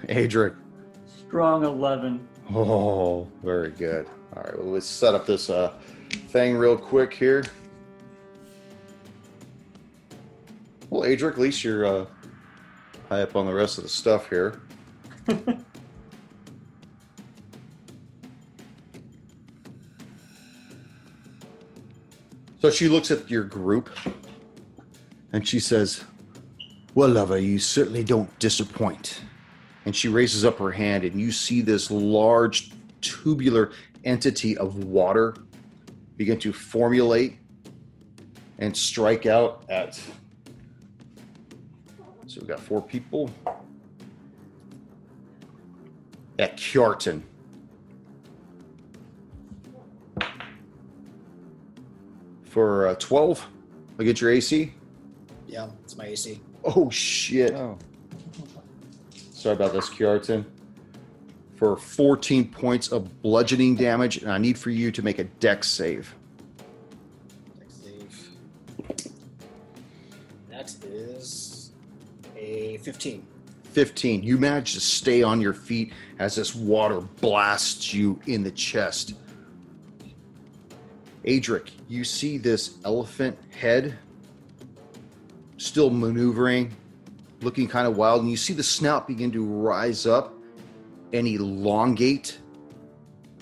Adric. Strong 11. Oh, very good. All right, well, let's set up this uh, thing real quick here. Well, Adric, at least you're uh, high up on the rest of the stuff here. so she looks at your group and she says, Well, lover, you certainly don't disappoint and she raises up her hand and you see this large tubular entity of water begin to formulate and strike out at so we've got four people at Kjartan. For uh, 12 get your AC. Yeah, it's my AC. Oh shit. Oh, Sorry about this, Kjartan. For 14 points of bludgeoning damage, and I need for you to make a dex save. Dex save. That is a 15. 15. You manage to stay on your feet as this water blasts you in the chest. Adric, you see this elephant head still maneuvering, looking kind of wild, and you see the snout begin to rise up and elongate,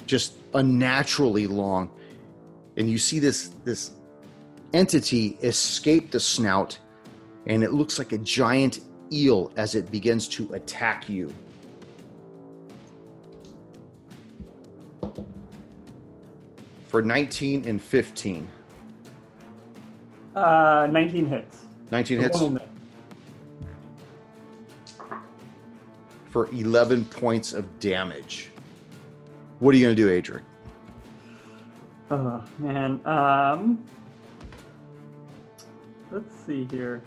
just unnaturally long. And you see this this entity escape the snout, and it looks like a giant eel as it begins to attack you. For 19 and 15. Uh, 19 hits. 19 For hits for 11 points of damage. What are you going to do, Adrian? Oh man. Um. Let's see here.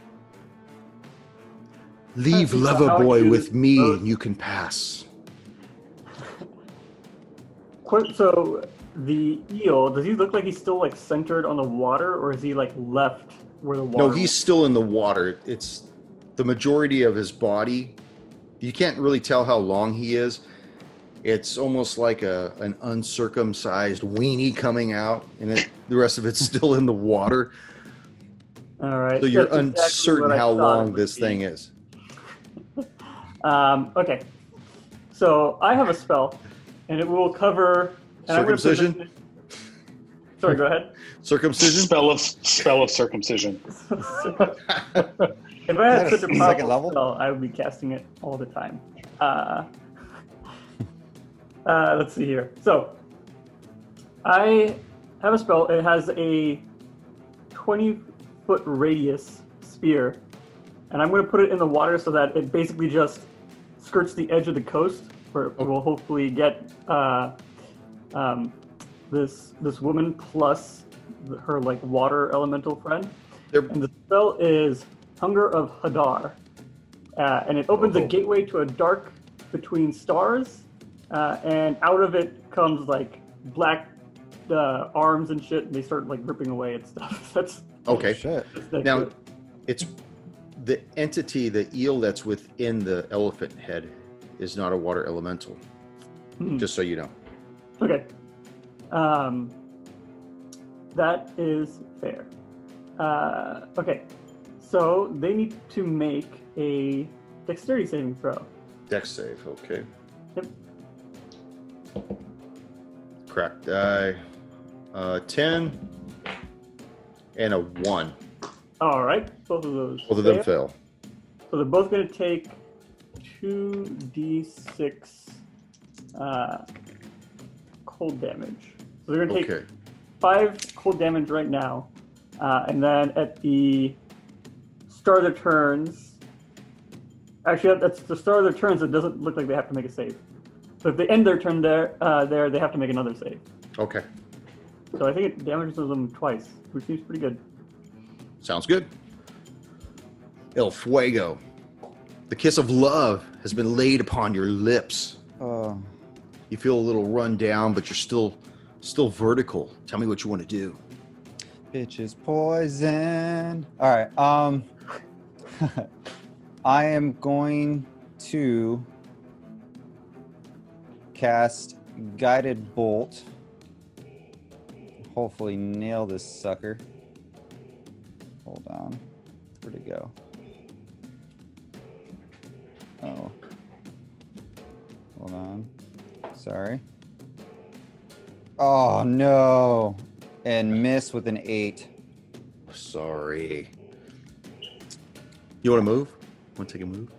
Leave think about how I Loverboy with me and you can pass. Qu- So the eel, does he look like he's still like centered on the water, or is he like left where the water? No, he's still in the water. It's the majority of his body. You can't really tell how long he is. It's almost like a an uncircumcised weenie coming out, and it, the rest of it's still in the water. All right. So you're that's uncertain I how long this be. thing is. Um. Okay. So I have a spell, and it will cover. And Circumcision? Sorry. Go ahead. Circumcision. Spell of spell of circumcision. if I had such a is second powerful level? spell, I would be casting it all the time. Uh, uh, let's see here. So, I have a spell. It has a 20 foot radius sphere, and I'm going to put it in the water so that it basically just skirts the edge of the coast, where it will hopefully get uh, um, this this woman plus her like water elemental friend. They're- And the spell is Hunger of Hadar. Uh, and it opens Oh. a gateway to a dark between stars. Uh, and out of it comes like black uh, arms and shit. And they start like ripping away at stuff. that's, Okay. shit. that's Now, it. it's the entity, the eel that's within the elephant head, is not a water elemental. Hmm. Just so you know. Okay. Um, that is fair. Uh, okay. So they need to make a dexterity saving throw. Dex save. Okay. Yep. Cracked die. Uh, ten and a one. All right. Both of those. Both of them fail. So they're both going to take two d six uh, cold damage. So they're gonna take Okay. five cold damage right now, uh, and then at the start of their turns. Actually, that's the start of their turns. It doesn't look like they have to make a save. So if they end their turn there, uh, there they have to make another save. Okay. So I think it damages them twice, which seems pretty good. Sounds good. El Fuego. The kiss of love has been laid upon your lips. Oh, You feel a little run down, but you're still still vertical. Tell me what you want to do. bitch is poison. All right. Um, I am going to cast guided bolt. Hopefully, nail this sucker. Hold on. Where'd it go? Oh. Hold on. Sorry. Oh no. And miss with an eight. Sorry. You want to move? Want to take a move?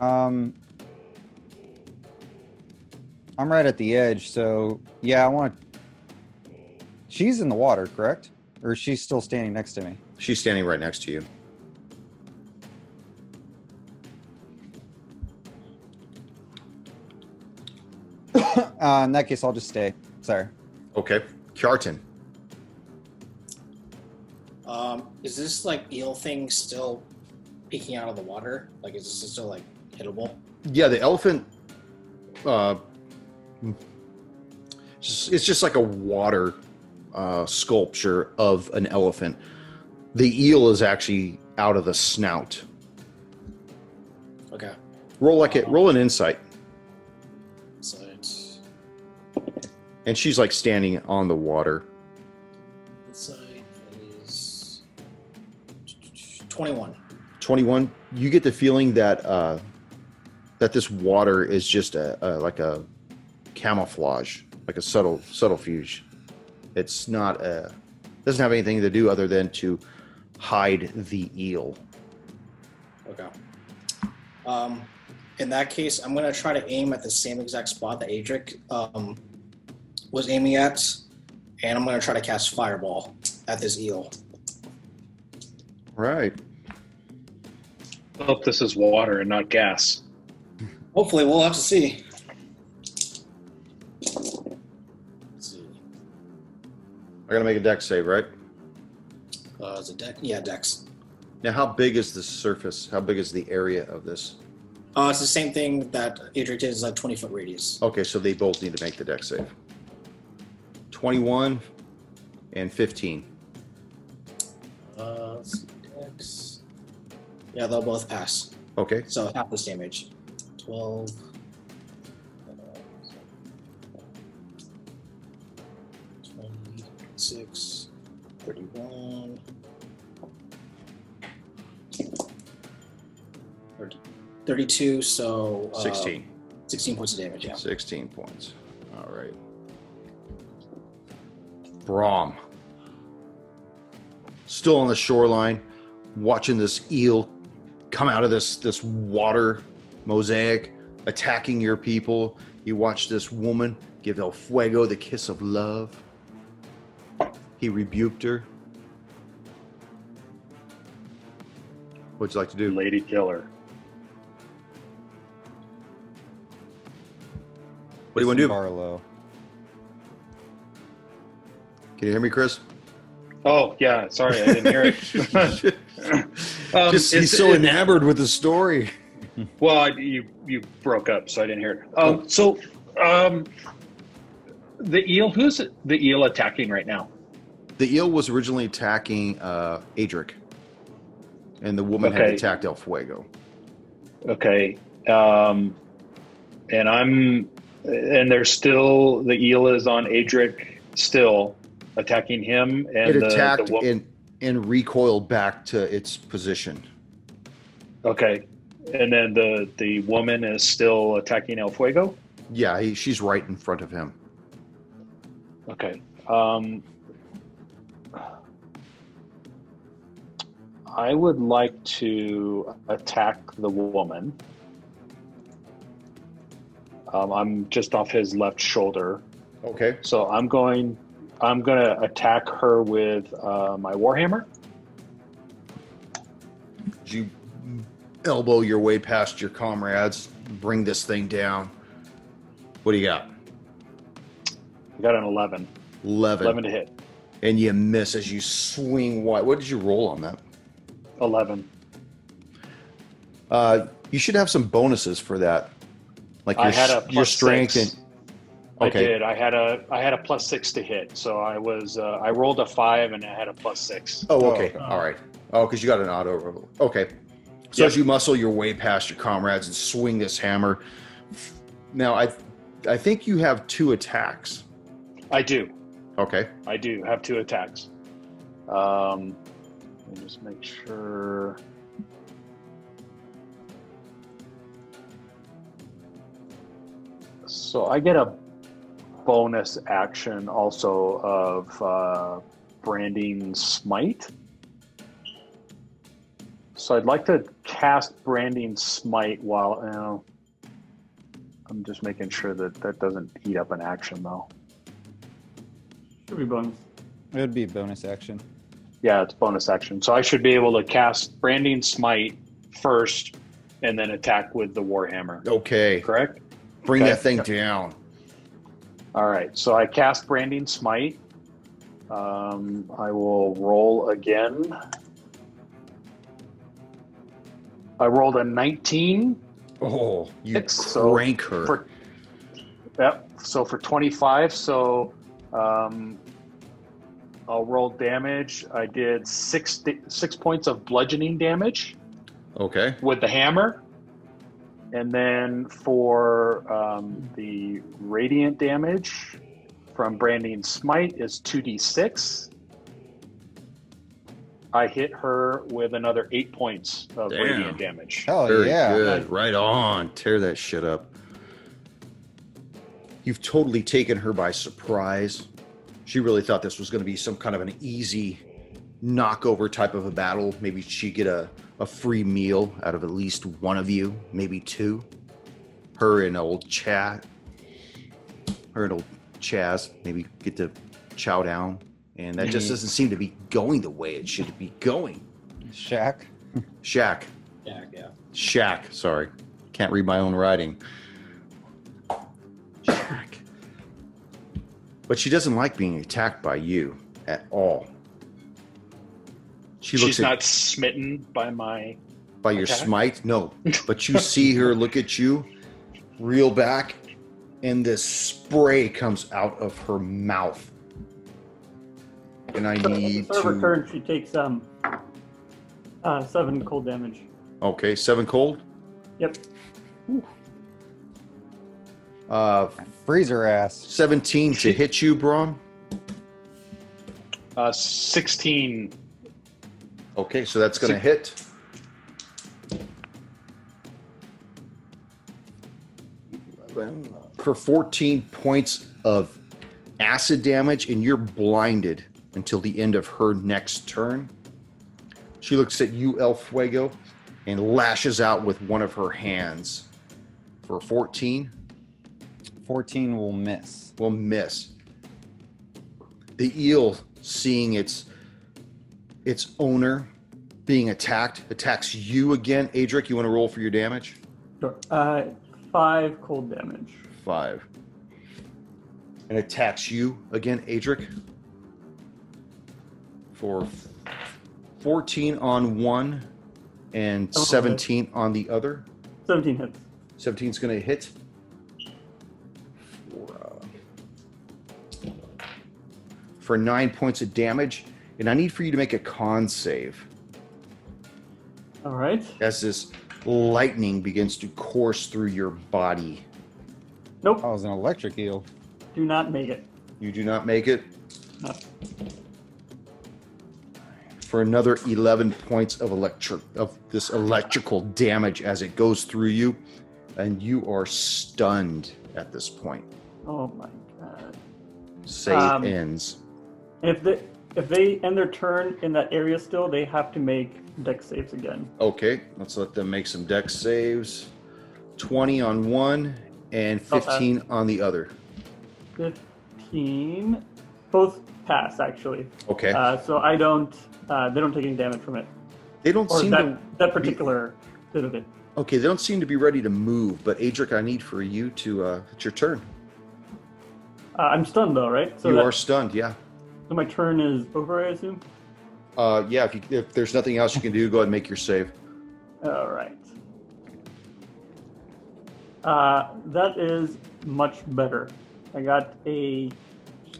Um I'm right at the edge, so yeah, I want. to... She's in the water, correct? Or is she still standing next to me? She's standing right next to you. Uh, in that case, I'll just stay. Sorry. Okay. Kjartan. Um, is this like eel thing still peeking out of the water? Like, is this still like hittable? Yeah, the elephant. Uh, it's just like a water uh, sculpture of an elephant. The eel is actually out of the snout. Okay, Roll like it. Roll an insight, and she's like standing on the water. inside is twenty-one. 21 you get the feeling that uh that this water is just a, a like a camouflage like a subtle subterfuge it's not a doesn't have anything to do other than to hide the eel Okay. Um, in that case, I'm gonna try to aim at the same exact spot that Adric um, was aiming at, and I'm gonna try to cast Fireball at this eel. right Hope this is water and not gas. Hopefully, we'll have to see. See. i gotta make a deck save right Uh, is it deck? Yeah, Dex. now how big is the surface how big is the area of this Uh, it's the same thing that Adric did. Is a 20 foot radius. okay so they both need to make the deck save 21 and 15 Uh, Dex. Yeah, they'll both pass. okay So half this damage. 12. Twenty-six, thirty-one, thirty- 32, so uh, 16 16 points of damage, yeah. 16 points. All right. Brom. Still on the shoreline, watching this eel come out of this this water mosaic, attacking your people. You watch this woman give El Fuego the kiss of love. He rebuked her. What'd you like to do? Lady killer. What do you want to do? Barlow. Can you hear me, Chris? Oh yeah, sorry, I didn't hear it. Um, Just, he's so it- enamored with the story. Well, I, you you broke up, so I didn't hear it. Um, so, um, the eel. Who's the eel attacking right now? The eel was originally attacking uh, Adric, and the woman had attacked El Fuego. Okay, um, and I'm, and there's still the eel is on Adric still attacking him, and It the, attacked the and and recoiled back to its position. okay, and then the the woman is still attacking El Fuego. Yeah, he, she's right in front of him. Okay. Um, I would like to attack the woman. Um, I'm just off his left shoulder. Okay. So I'm going. I'm gonna attack her with uh, my warhammer. You elbow your way past your comrades, bring this thing down. What do you got? I got an 11. 11. 11 to hit. And you miss as you swing wide. What did you roll on that? 11. Uh, you should have some bonuses for that. Like your, I had a your strength six. and I did. I had a. I had a plus six to hit. So I was. Uh, I rolled a five and I had a plus six. Oh, okay. Oh. All right. Oh, because you got an auto roll. Okay. So Yep. as you muscle your way past your comrades and swing this hammer, now I, I think you have two attacks. I do. Okay. I do have two attacks. Um, let me just make sure. So I get a bonus action also of uh, branding smite. So I'd like to cast branding smite while you know, I'm just making sure that that doesn't eat up an action though. Should be bonus. It would be a bonus action. Yeah, it's bonus action. So I should be able to cast Branding Smite first and then attack with the Warhammer. Okay. Correct? Bring Okay. that thing down. All right. So I cast Branding Smite. Um, I will roll again. I rolled a 19. Oh, you Six, so her. For, yep. So for 25. So um, I'll roll damage. I did six, six points of bludgeoning damage. okay. with the hammer. And then for um, the radiant damage from Branding Smite is 2d6. I hit her with another eight points of Damn. radiant damage. Oh Very yeah. good. Right on. Tear that shit up. You've totally taken her by surprise. She really thought this was going to be some kind of an easy knockover type of a battle. Maybe she'd get a, a free meal out of at least one of you, maybe two. Her and old Chad. Her and old Chaz maybe get to chow down. And that just Mhm. doesn't seem to be going the way it should be going. Shaq. Shaq. Yeah, yeah. Shack, sorry. Can't read my own writing. Shack. But she doesn't like being attacked by you at all. She looks She's at not smitten by my. by your attack? smite. No. But you see her look at you, reel back, and this spray comes out of her mouth. And I So, need so her to turn, she takes um uh, seven cold damage. Okay, seven cold. Yep. Uh Freezer ass. 17 to hit you, Brom. Uh, 16. Okay, so that's going to hit. For 14 points of acid damage, and you're blinded until the end of her next turn. She looks at you, El Fuego, and lashes out with one of her hands. For 14, 14 will miss. will miss. The eel, seeing its its owner being attacked, attacks you again. Adric, you want to roll for your damage? Sure. Uh, five cold damage. Five. And attacks you again, Adric. For 14 on one and Oh, 17 on the other. Seventeen hits. 17 is going to hit. For, uh, for nine points of damage. And I need for you to make a con save All right. as this lightning begins to course through your body. Nope. Oh, it was an electric eel. Do not make it. You do not make it No. for another 11 points of electric of this electrical damage as it goes through you and you are stunned at this point. Oh my god. Save Um, ends. If they if they end their turn in that area still, they have to make dex saves again. Okay, let's let them make some dex saves. 20 on one and Not bad. 15 on the other. 15. Both pass, actually. Okay. Uh, so I don't, uh, they don't take any damage from it. they don't Or seem that, to. that particular bit of it. Okay, they don't seem to be ready to move. But Adric, I need for you to. Uh, it's your turn. Uh, I'm stunned though, right? So, you that- are stunned. Yeah. So my turn is over, I assume? Uh, yeah. If you, if there's nothing else you can do, go ahead and make your save. All right. Uh, that is much better. I got a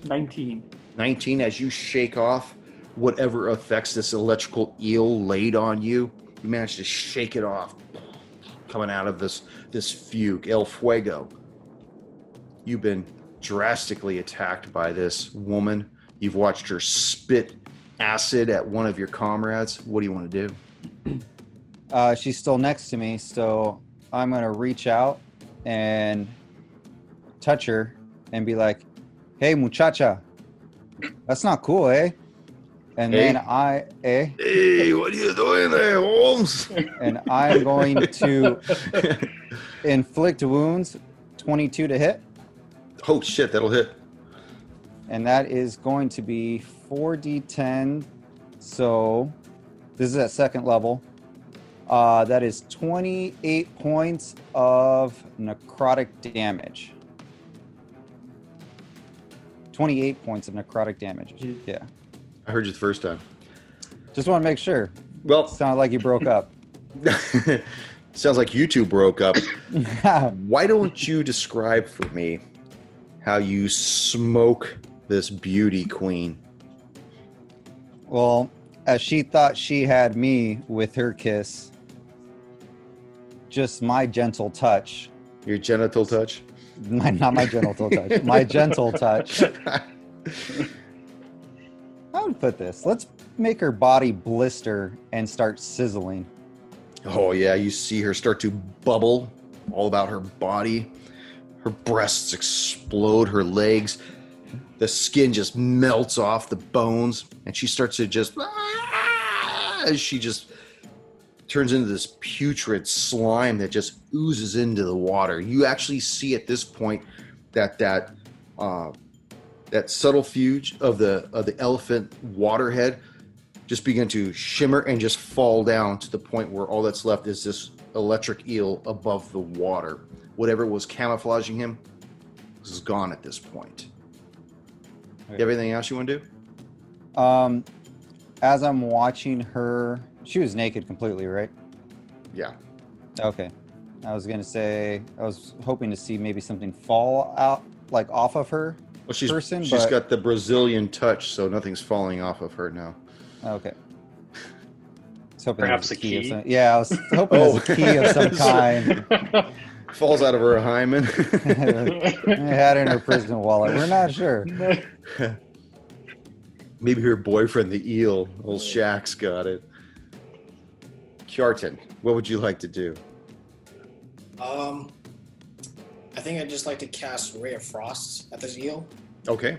19. 19 as you shake off whatever effects this electrical eel laid on you you manage to shake it off coming out of this this fugue el fuego you've been drastically attacked by this woman you've watched her spit acid at one of your comrades what do you want to do? Uh, she's still next to me, so I'm gonna reach out and touch her and be like, "Hey, muchacha, that's not cool, eh?" And Hey. then I, eh, hey what are you doing there holmes? And I'm going to inflict wounds, 22 to hit, oh shit that'll hit and that is going to be 4d10. So this is at second level. Uh, that is 28 points of necrotic damage. 28 points of necrotic damage. Yeah. i heard you the first time Just want to make sure. well Sounded like you broke up. sounds like you two broke up Why don't you describe for me how you smoke this beauty queen? well, as she thought she had me with her kiss, just my gentle touch Your genital touch? My, not my genital touch. My gentle touch. How would put this? Let's make her body blister and start sizzling. oh, yeah, you see her start to bubble all about her body. Her breasts explode, her legs. The skin just melts off the bones, and she starts to just. As she just turns into this putrid slime that just oozes into the water. You actually see at this point that that uh, that subterfuge of the of the elephant waterhead just begin to shimmer and just fall down to the point where all that's left is this electric eel above the water. Whatever was camouflaging him is gone at this point. You have anything else you want to do? Um, as I'm watching her, she was naked completely, right? Yeah. Okay. I was gonna say I was hoping to see maybe something fall out like off of her. Well, she's Person, she's but- got the Brazilian touch, so nothing's falling off of her now. Okay. I was hoping there Perhaps a key? Of some, yeah, I was hoping it was a key of some kind. Falls out of her hymen. Had it in her prison wallet. We're not sure. Maybe her boyfriend, the eel, old Shack's got it. Kjartan, what would you like to do? Um, I think I'd just like to cast Ray of Frost at this eel. Okay,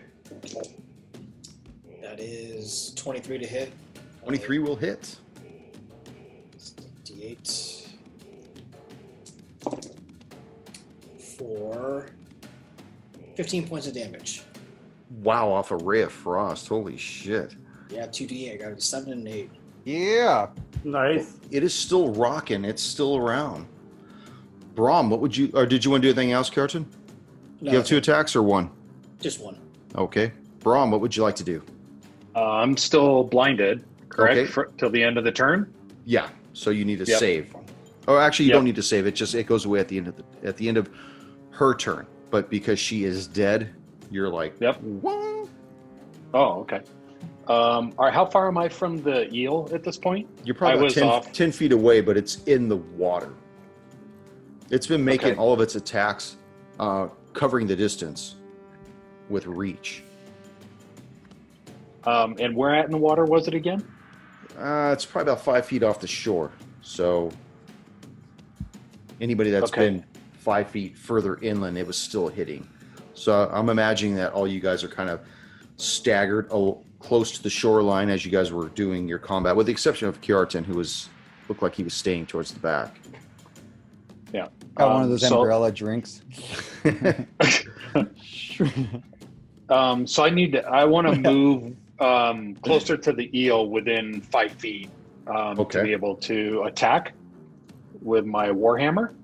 That is 23 to hit. 23 will hit. D8. For 15 points of damage. Wow, off a ray of frost. Holy shit. Yeah, 2d8. I got a 7 and 8. Yeah. Nice. It is still rocking. It's still around. Brom, what would you, or did you want to do anything else, Kjartan? No, you have two attacks or one? Just one. Okay. Brom, what would you like to do? Uh, I'm still blinded, correct? Okay. For, till the end of the turn. Yeah. So you need to Yep. save. Oh, actually, you Yep. don't need to save. It just it goes away at the end of the at the end of her turn. But because she is dead, you're like, Yep. what? Oh, okay. Um, all right. How far am I from the eel at this point? You're probably about 10, off. 10 feet away, but it's in the water. It's been making Okay. all of its attacks, uh, covering the distance with reach. Um, and where at in the water was it again? Uh, it's probably about five feet off the shore. So anybody that's Okay. been five feet further inland, it was still hitting. So I'm imagining that all you guys are kind of staggered close to the shoreline as you guys were doing your combat, with the exception of Kjartan, who was looked like he was staying towards the back. Yeah, got one Um, of those so- umbrella drinks. Um, so I need to. I want to move um, closer to the eel within five feet um, Okay. to be able to attack with my warhammer.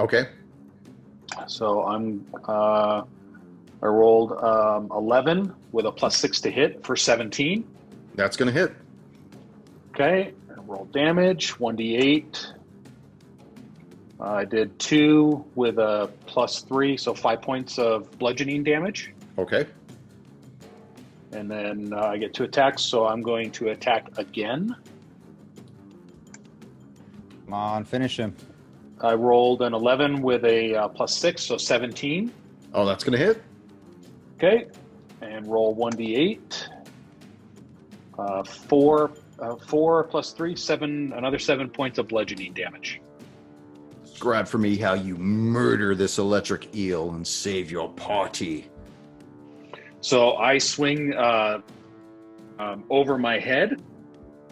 Okay. So I'm. Uh, I rolled um, eleven with a plus six to hit for seventeen. That's going to hit. Okay, and roll damage, 1d8. Uh, I did two with a plus three, so five points of bludgeoning damage. Okay. And then uh, I get two attacks, so I'm going to attack again. Come on, finish him. I rolled an 11 with a uh, plus six, so 17. Oh, that's going to hit. Okay, and roll 1d8. Uh, four, uh, four plus three, seven, another seven points of bludgeoning damage. Describe for me how you murder this electric eel and save your party. So I swing uh, um, over my head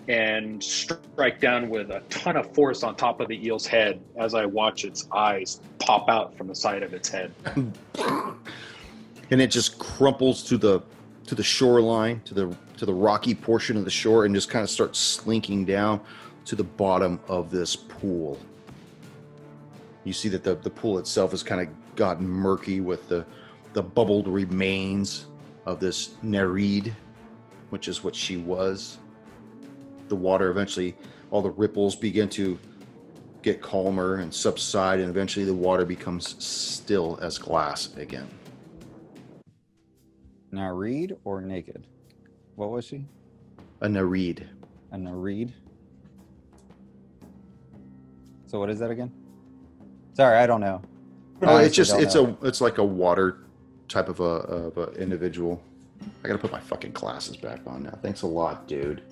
and strike down with a ton of force on top of the eel's head as I watch its eyes pop out from the side of its head. and it just crumples to the to the shoreline to the to the rocky portion of the shore and just kind of starts slinking down to the bottom of this pool you see that the, the pool itself has kind of gotten murky with the the bubbled remains of this nereid which is what she was the water eventually all the ripples begin to get calmer and subside and eventually the water becomes still as glass again Now read or naked? What was she? a nereid A Nareed? So what is that again? Sorry, I don't know. Honestly, it's just it's know. a it's like a water type of a of a individual. I gotta put my fucking glasses back on now. Thanks a lot, dude.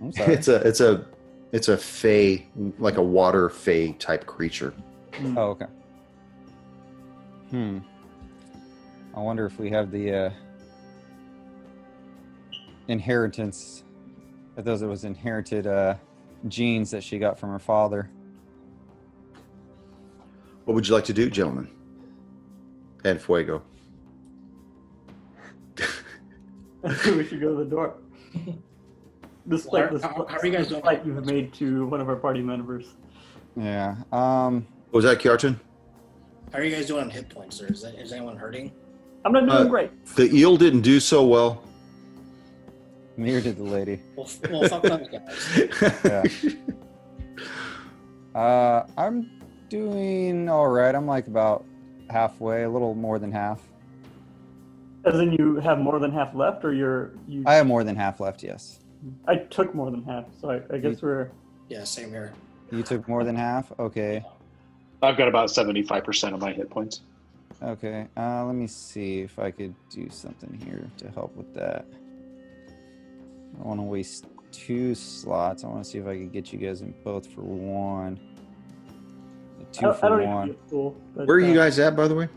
I'm sorry. It's a it's a it's a fey like a water fey type creature. Mm. Oh, okay. Hmm. I wonder if we have the uh, inheritance, if those it was inherited uh, genes that she got from her father. What would you like to do, gentlemen? And Fuego. We should go to the door. Despite How- the how- how are you guys doing? slight you've made to one of our party members. Yeah. Um. Was that Kjartan? How are you guys doing on hit points? Or is, that, is anyone hurting? I'm not doing Uh, great. The eel didn't do so well. Neither did the lady. Well, well fuck those guys. Uh, I'm doing all right. I'm like about halfway, a little more than half. As in, you have more than half left, or you're you. I have more than half left. Yes. I took more than half, so I, I guess we're. Yeah, same here. You took more than half. Okay. I've got about 75% of my hit points. Okay, uh, let me see if I could do something here to help with that. I don't want to waste two slots. I want to see if I could get you guys in both for one. The I, two I for don't one. be at. But, Where are you uh, guys at, by the way?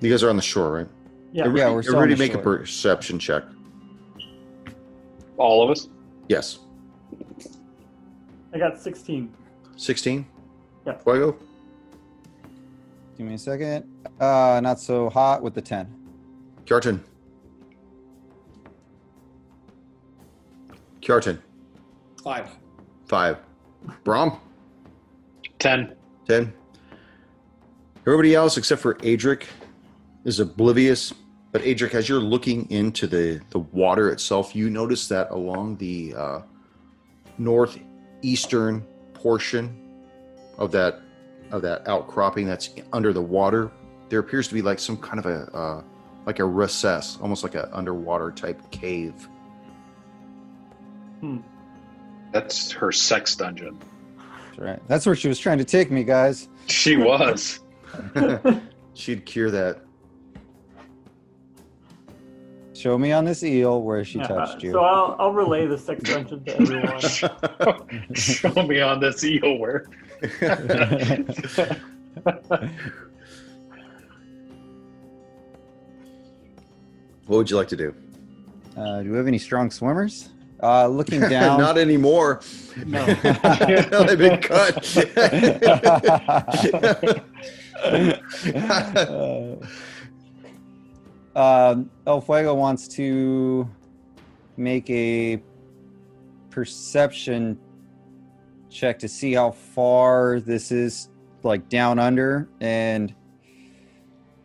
You guys are on the shore, right? Yeah, Everybody, Yeah, we're still on everybody the make a perception check. All of us? Yes. I got 16. 16? Yeah. Fuego? Give me a second. Uh, not so hot with the 10. Kjartan. Kjartan. Five. Five. Brom? 10. 10. Everybody else except for Adric is oblivious. But Adric, as you're looking into the, the water itself, you notice that along the uh, northeastern portion of that of that outcropping that's under the water, there appears to be like some kind of a uh, like a recess, almost like an underwater type cave. That's her sex dungeon. That's right. That's where she was trying to take me, guys. She was. She'd cure that. Show me on this eel where she Yeah, touched you. So I'll, I'll relay the sex dungeon to everyone. Show me on this eel where. What would you like to do? Uh, do we have any strong swimmers? Uh, looking down. Not anymore. No. they've been cut. Um, El Fuego wants to make a perception check to see how far this is, like down under, and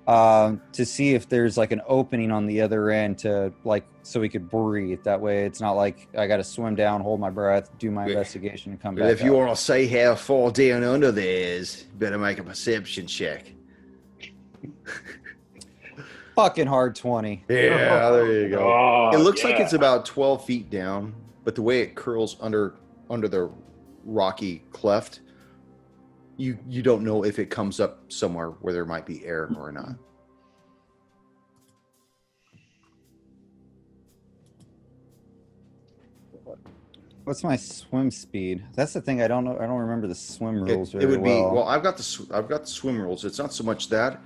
um, to see if there's like an opening on the other end to like so we could breathe. That way, it's not like I got to swim down, hold my breath, do my investigation, and come But back. if you up. want to say how far down under there is, better make a perception check. fucking hard twenty. Yeah, there you go. Oh, it looks like it's about 12 feet down, but the way it curls under under the rocky cleft, you you don't know if it comes up somewhere where there might be air or not. What's my swim speed? That's the thing. I don't know. I don't remember the swim rules. it very would be well. well. I've got the sw- I've got the swim rules. It's not so much that,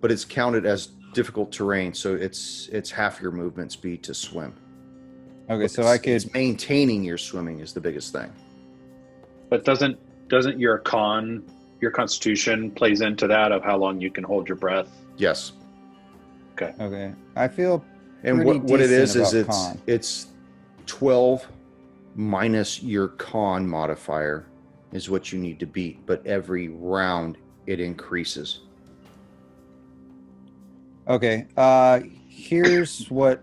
but it's counted as difficult terrain, so it's it's half your movement speed to swim. okay, so I could. it's maintaining your swimming is the biggest thing. But doesn't doesn't your con your constitution plays into that of how long you can hold your breath? Yes, Okay, Okay. I feel. and what what it is is it's con. it's twelve minus your con modifier is what you need to beat, but every round it increases. Okay, uh, here's what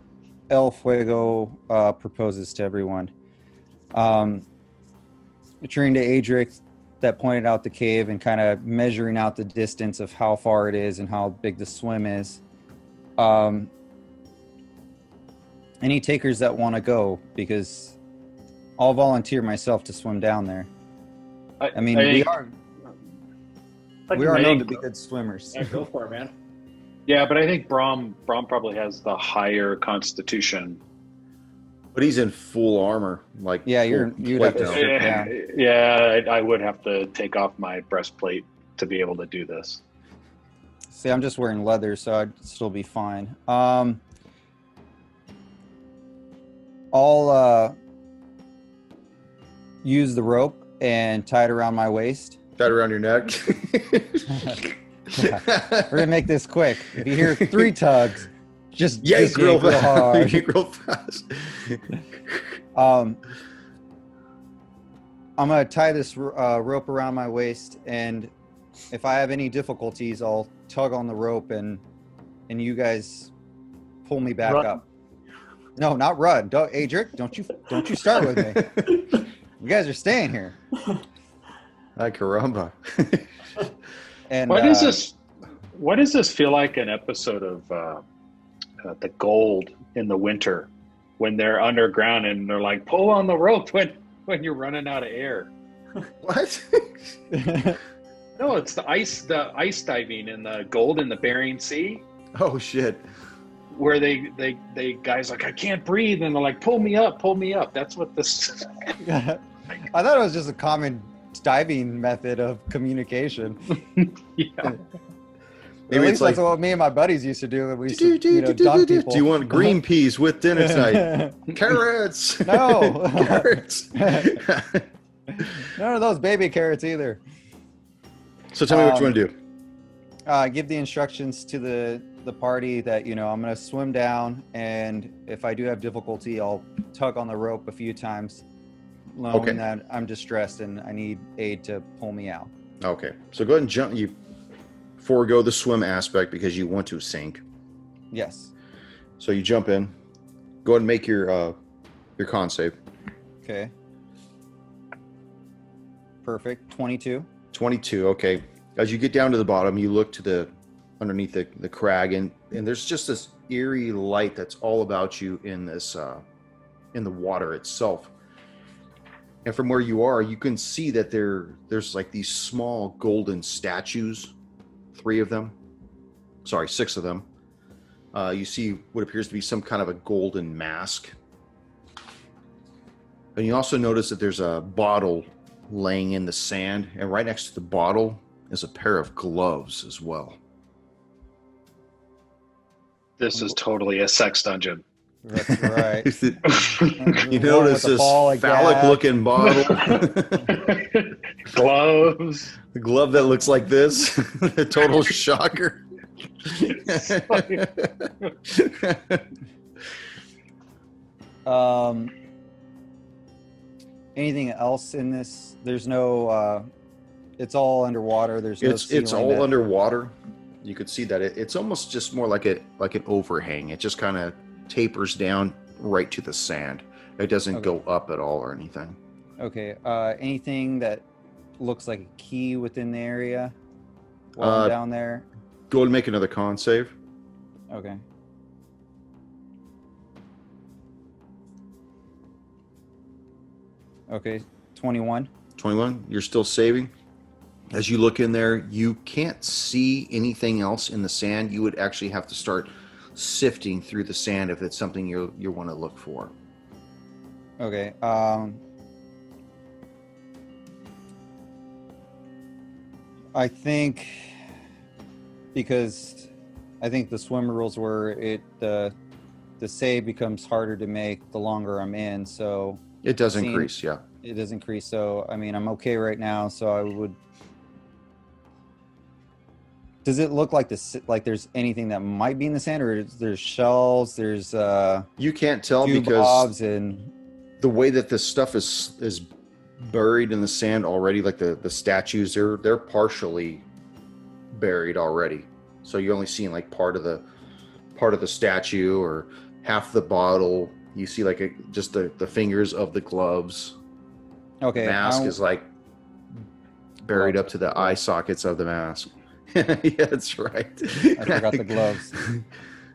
El Fuego uh, proposes to everyone. Um, returning to Adric, that pointed out the cave and kind of measuring out the distance of how far it is and how big the swim is. Um, any takers that want to go, because I'll volunteer myself to swim down there. I mean, we are I we are I known to be good swimmers. Yeah, go for it, man. Yeah, but I think Brom Brom probably has the higher constitution. But he's in full armor, like Yeah, you're you'd have to strip Yeah, down. yeah I, I would have to take off my breastplate to be able to do this. See, I'm just wearing leather, so I'd still be fine. Um, I'll uh, use the rope and tie it around my waist. Tie it around your neck. We're gonna make this quick. If you hear three tugs, just yank just real yank fast. hard. Yank real fast. Um, I'm gonna tie this uh, rope around my waist, and if I have any difficulties, I'll tug on the rope and and you guys pull me back Run. up. No, not run. Don't, Adric, don't you don't you start with me. You guys are staying here. Ay, caramba. And What does uh, this? What does this feel like an episode of uh, uh, the Gold in the winter when they're underground and they're like pull on the rope when when you're running out of air? what? No, it's the ice the ice diving in the Gold in the Bering Sea oh shit. where they they they guys like I can't breathe and they're like pull me up pull me up. That's what this. I thought it was just a common diving method of communication. yeah. At least like that's what me and my buddies used to do. when We used to, you know, dunk people. Do you want green peas with dinner tonight? Carrots. No. Carrots. None of those baby carrots either. so tell me what you Um, want to do. Uh, give the instructions to the the party that you know I'm going to swim down, and if I do have difficulty, I'll tug on the rope a few times, knowing Okay. that I'm distressed and I need aid to pull me out. Okay. So go ahead and jump. You forego the swim aspect because you want to sink. Yes. So you jump in. Go ahead and make your uh, your con save. Okay. Perfect. Twenty-two. 22 okay as you get down to the bottom you look to the underneath the, the crag and and there's just this eerie light that's all about you in this uh in the water itself and from where you are you can see that there there's like these small golden statues three of them sorry six of them uh, you see what appears to be some kind of a golden mask and you also notice that there's a bottle laying in the sand, and right next to the bottle is a pair of gloves as well. This is totally a sex dungeon. That's right. you notice this phallic looking bottle, Gloves. the glove that looks like this, the total shocker. Um, anything else in this? There's no. Uh, it's all underwater. There's no. it's it's all that- underwater. You could see that it, it's almost just more like a like an overhang. It just kind of tapers down right to the sand. It doesn't Okay. go up at all or anything. Okay. Uh, anything that looks like a key within the area while Uh, I'm down there? Go and make another con save. Okay. Okay. Twenty-one. 21 you're still saving as you look in there you can't see anything else in the sand you would actually have to start sifting through the sand if it's something you you want to look for Okay. Um, I think because I think the swim rules were it the the save becomes harder to make the longer I'm in, so it does increase yeah it does increase. So I mean, I'm okay right now. So I would. Does it look like this? Like there's anything that might be in the sand, or is- there's shells, there's uh, you can't tell because and the way that this stuff is is buried in the sand already like the the statues they're they're partially buried already so you're only seeing like part of the part of the statue or half the bottle you see like a, just the the fingers of the gloves okay. The mask is like buried up to the eye sockets of the mask yeah that's right I forgot the gloves.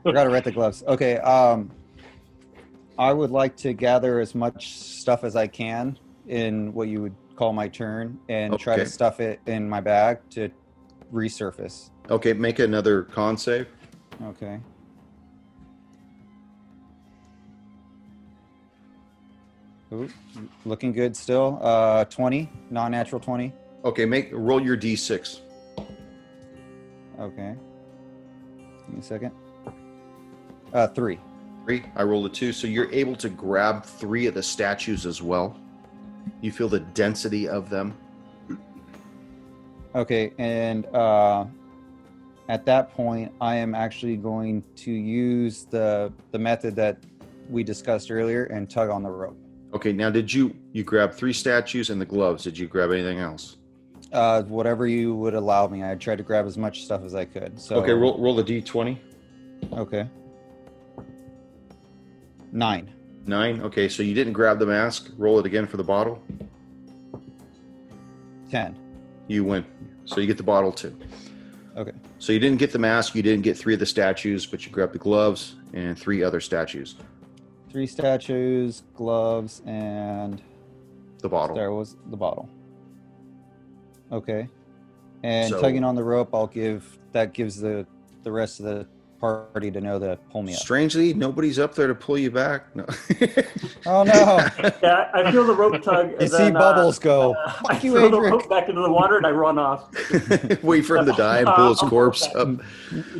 Forgot to write the gloves. Okay. Um, I would like to gather as much stuff as I can in what you would call my turn, and try to stuff it in my bag to resurface. okay make another con save Okay. Ooh, looking good still. Uh, twenty, non-natural twenty. okay make roll your d6 Okay. Give me a second. Uh, three. Three. I rolled a two. So you're able to grab three of the statues as well. You feel the density of them. Okay, and uh, at that point, I am actually going to use the the method that we discussed earlier and tug on the rope. Okay. Now, did you you grab three statues and the gloves? Did you grab anything else? Uh, whatever you would allow me, I tried to grab as much stuff as I could. So Okay. Roll roll the d20. Okay. Nine. Nine. Okay. So you didn't grab the mask. Roll it again for the bottle. Ten. You win. So you get the bottle too. Okay. So you didn't get the mask. You didn't get three of the statues, but you grabbed the gloves and three other statues. Three statues, gloves, and The bottle. there was the bottle. Okay. And So- tugging on the rope, I'll give that gives the the rest of the party to know to pull me up. Strangely, nobody's up there to pull you back. No. Oh no! Yeah, I feel the rope tug. You and see then, uh, bubbles go. I Fuck you, throw the rope back into the water and I run off. Wait for him to die and pull his corpse up.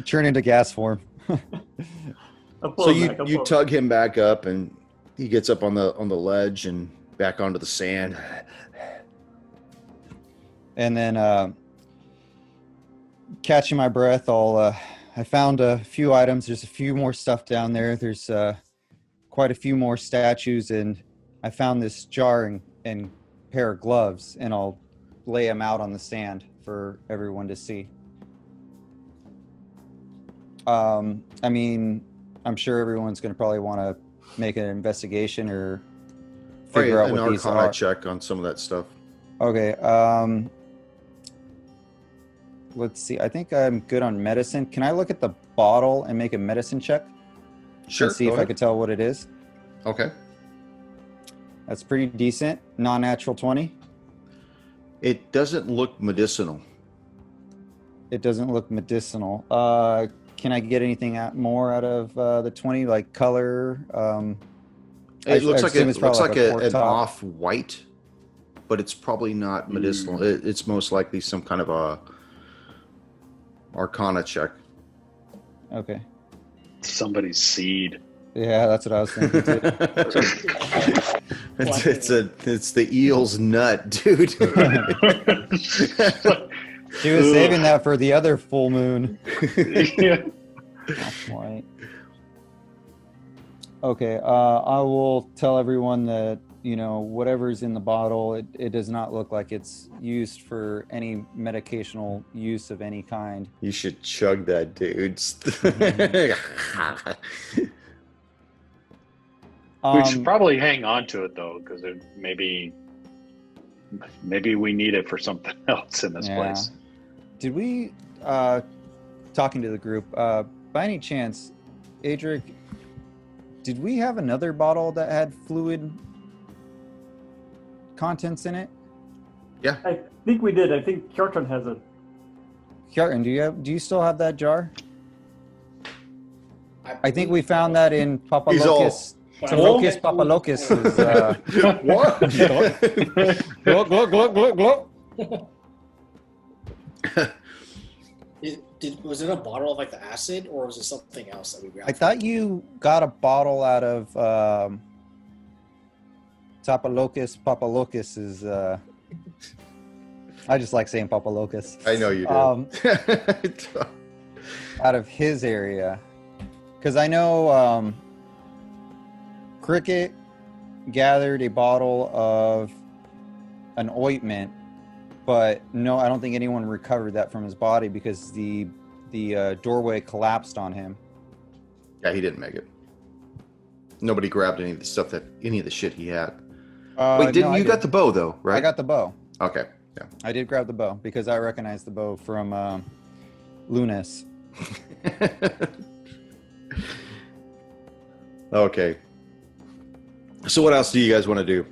Turn into gas form. So you back, you pull him tug him back up, and he gets up on the on the ledge and back onto the sand. And then uh, catching my breath i'll uh, i found a few items there's a few more stuff down there there's uh, quite a few more statues and i found this jar and, and pair of gloves and i'll lay them out on the sand for everyone to see um, i mean i'm sure everyone's going to probably want to make an investigation or figure Right, out an what these are check on some of that stuff. Okay. Um let's see. I think I'm good on medicine. Can I look at the bottle and make a medicine check? Sure. And see if I ahead. could tell what it is. Okay. That's pretty decent. Non-natural 20. It doesn't look medicinal. It doesn't look medicinal. Uh can I get anything out, more out of uh, the 20 like color? Um I- It looks I like a, looks like like a a, an top. off white, but it's probably not medicinal. Mm. It, it's most likely some kind of a arcana check. okay. Somebody's seed. Yeah, that's what I was thinking too. it's, it's a it's the eel's nut, dude. She was saving that for the other full moon. yeah. That's right. Okay, uh, I will tell everyone that you know whatever's in the bottle, it, it does not look like it's used for any medicational use of any kind. you should chug that, dudes. we should Um, probably hang on to it though, because it maybe maybe we need it for something else in this Yeah. place. Did we, uh, talking to the group, uh, by any chance, Adric, did we have another bottle that had fluid contents in it? Yeah. I think we did. I think Kjartan has it. Kjartan, do you have? Do you still have that jar? I think we found that in Papa He's all- Locus. Locus Papa Locus is. Uh, what? glug, glug, glug, glug, glug. It, did, was it a bottle of like the acid, or was it something else that we grabbed? I thought you got a bottle out of um, Papa Locus. Papa Locus is. Uh, I just like saying Papa Locus. I know you do. Um, out of his area because i know um, cricket gathered a bottle of an ointment but no i don't think anyone recovered that from his body because the the uh, doorway collapsed on him yeah, he didn't make it. Nobody grabbed any of the stuff that any of the shit he had. Uh, Wait, didn't no, you did. got the bow though, right? i got the bow Okay. Yeah. I did grab the bow because i recognized the bow from um, lunas okay. So what else do you guys want to do?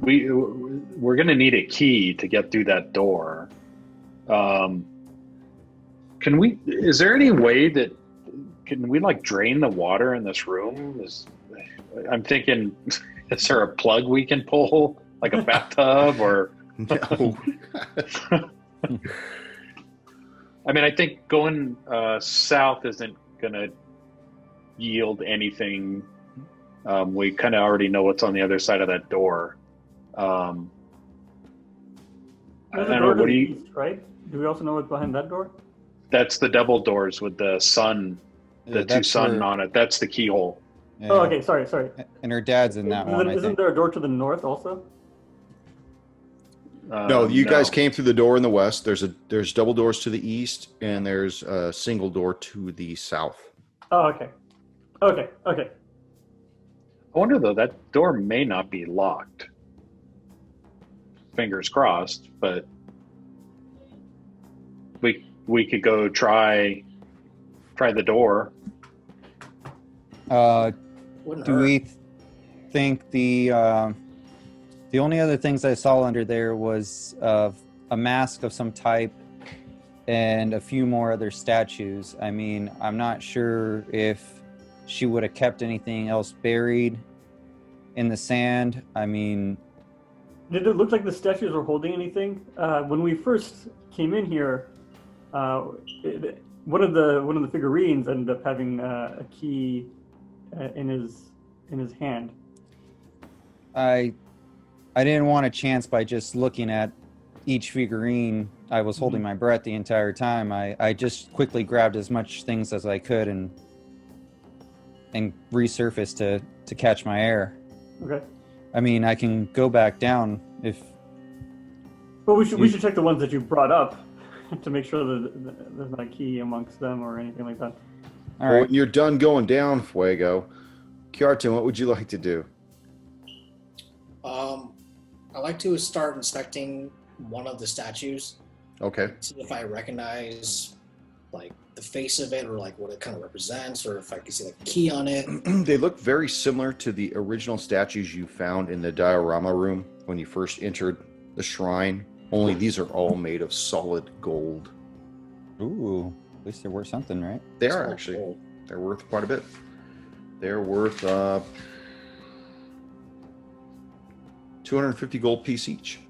We we're gonna need a key to get through that door. Um, can we? Is there any way that can we like drain the water in this room? Is I'm thinking, is there a plug we can pull, like a bathtub, or I mean, I think going uh, south isn't gonna yield anything. Um, we kind of already know what's on the other side of that door. Um, I don't know. What do you? east, right? Do we also know what's behind that door? That's the double doors with the sun, the Yeah, two that's sun her- on it. That's the keyhole. yeah. Oh, okay. Sorry, sorry. and her dad's in that Isn't, one isn't there a door to the north also? Uh, no, you guys came through the door in the west. There's a there's double doors to the east, and there's a single door to the south. Oh, okay. Okay, okay. I wonder though that door may not be locked. Fingers crossed, but we we could go try try the door. Uh, Wouldn't Do hurt. we think the uh, the only other things I saw under there was uh, a mask of some type and a few more other statues? I mean, I'm not sure if she would have kept anything else buried in the sand. I mean, Did it look like the statues were holding anything? Uh, when we first came in here, uh, it, one of the one of the figurines ended up having uh, a key uh, in his in his hand. I I didn't want a chance by just looking at each figurine. I was holding my breath the entire time. I, I just quickly grabbed as much things as I could and and resurfaced to to catch my air. Okay. I mean, I can go back down if Well, we should we should check the ones that you brought up to make sure that there's not a key amongst them or anything like that. All Well, right. when you're done going down, Fuego, Kjartan, what would you like to do? Um, I like to start inspecting one of the statues, Okay. see if I recognize like the face of it or like what it kind of represents, or if I can see like a key on it. they look very similar to the original statues you found in the diorama room when you first entered the shrine. Only these are all made of solid gold. Ooh, at least they're worth something, right? They are actually. They're worth quite a bit. They're worth uh, 250 gold piece each.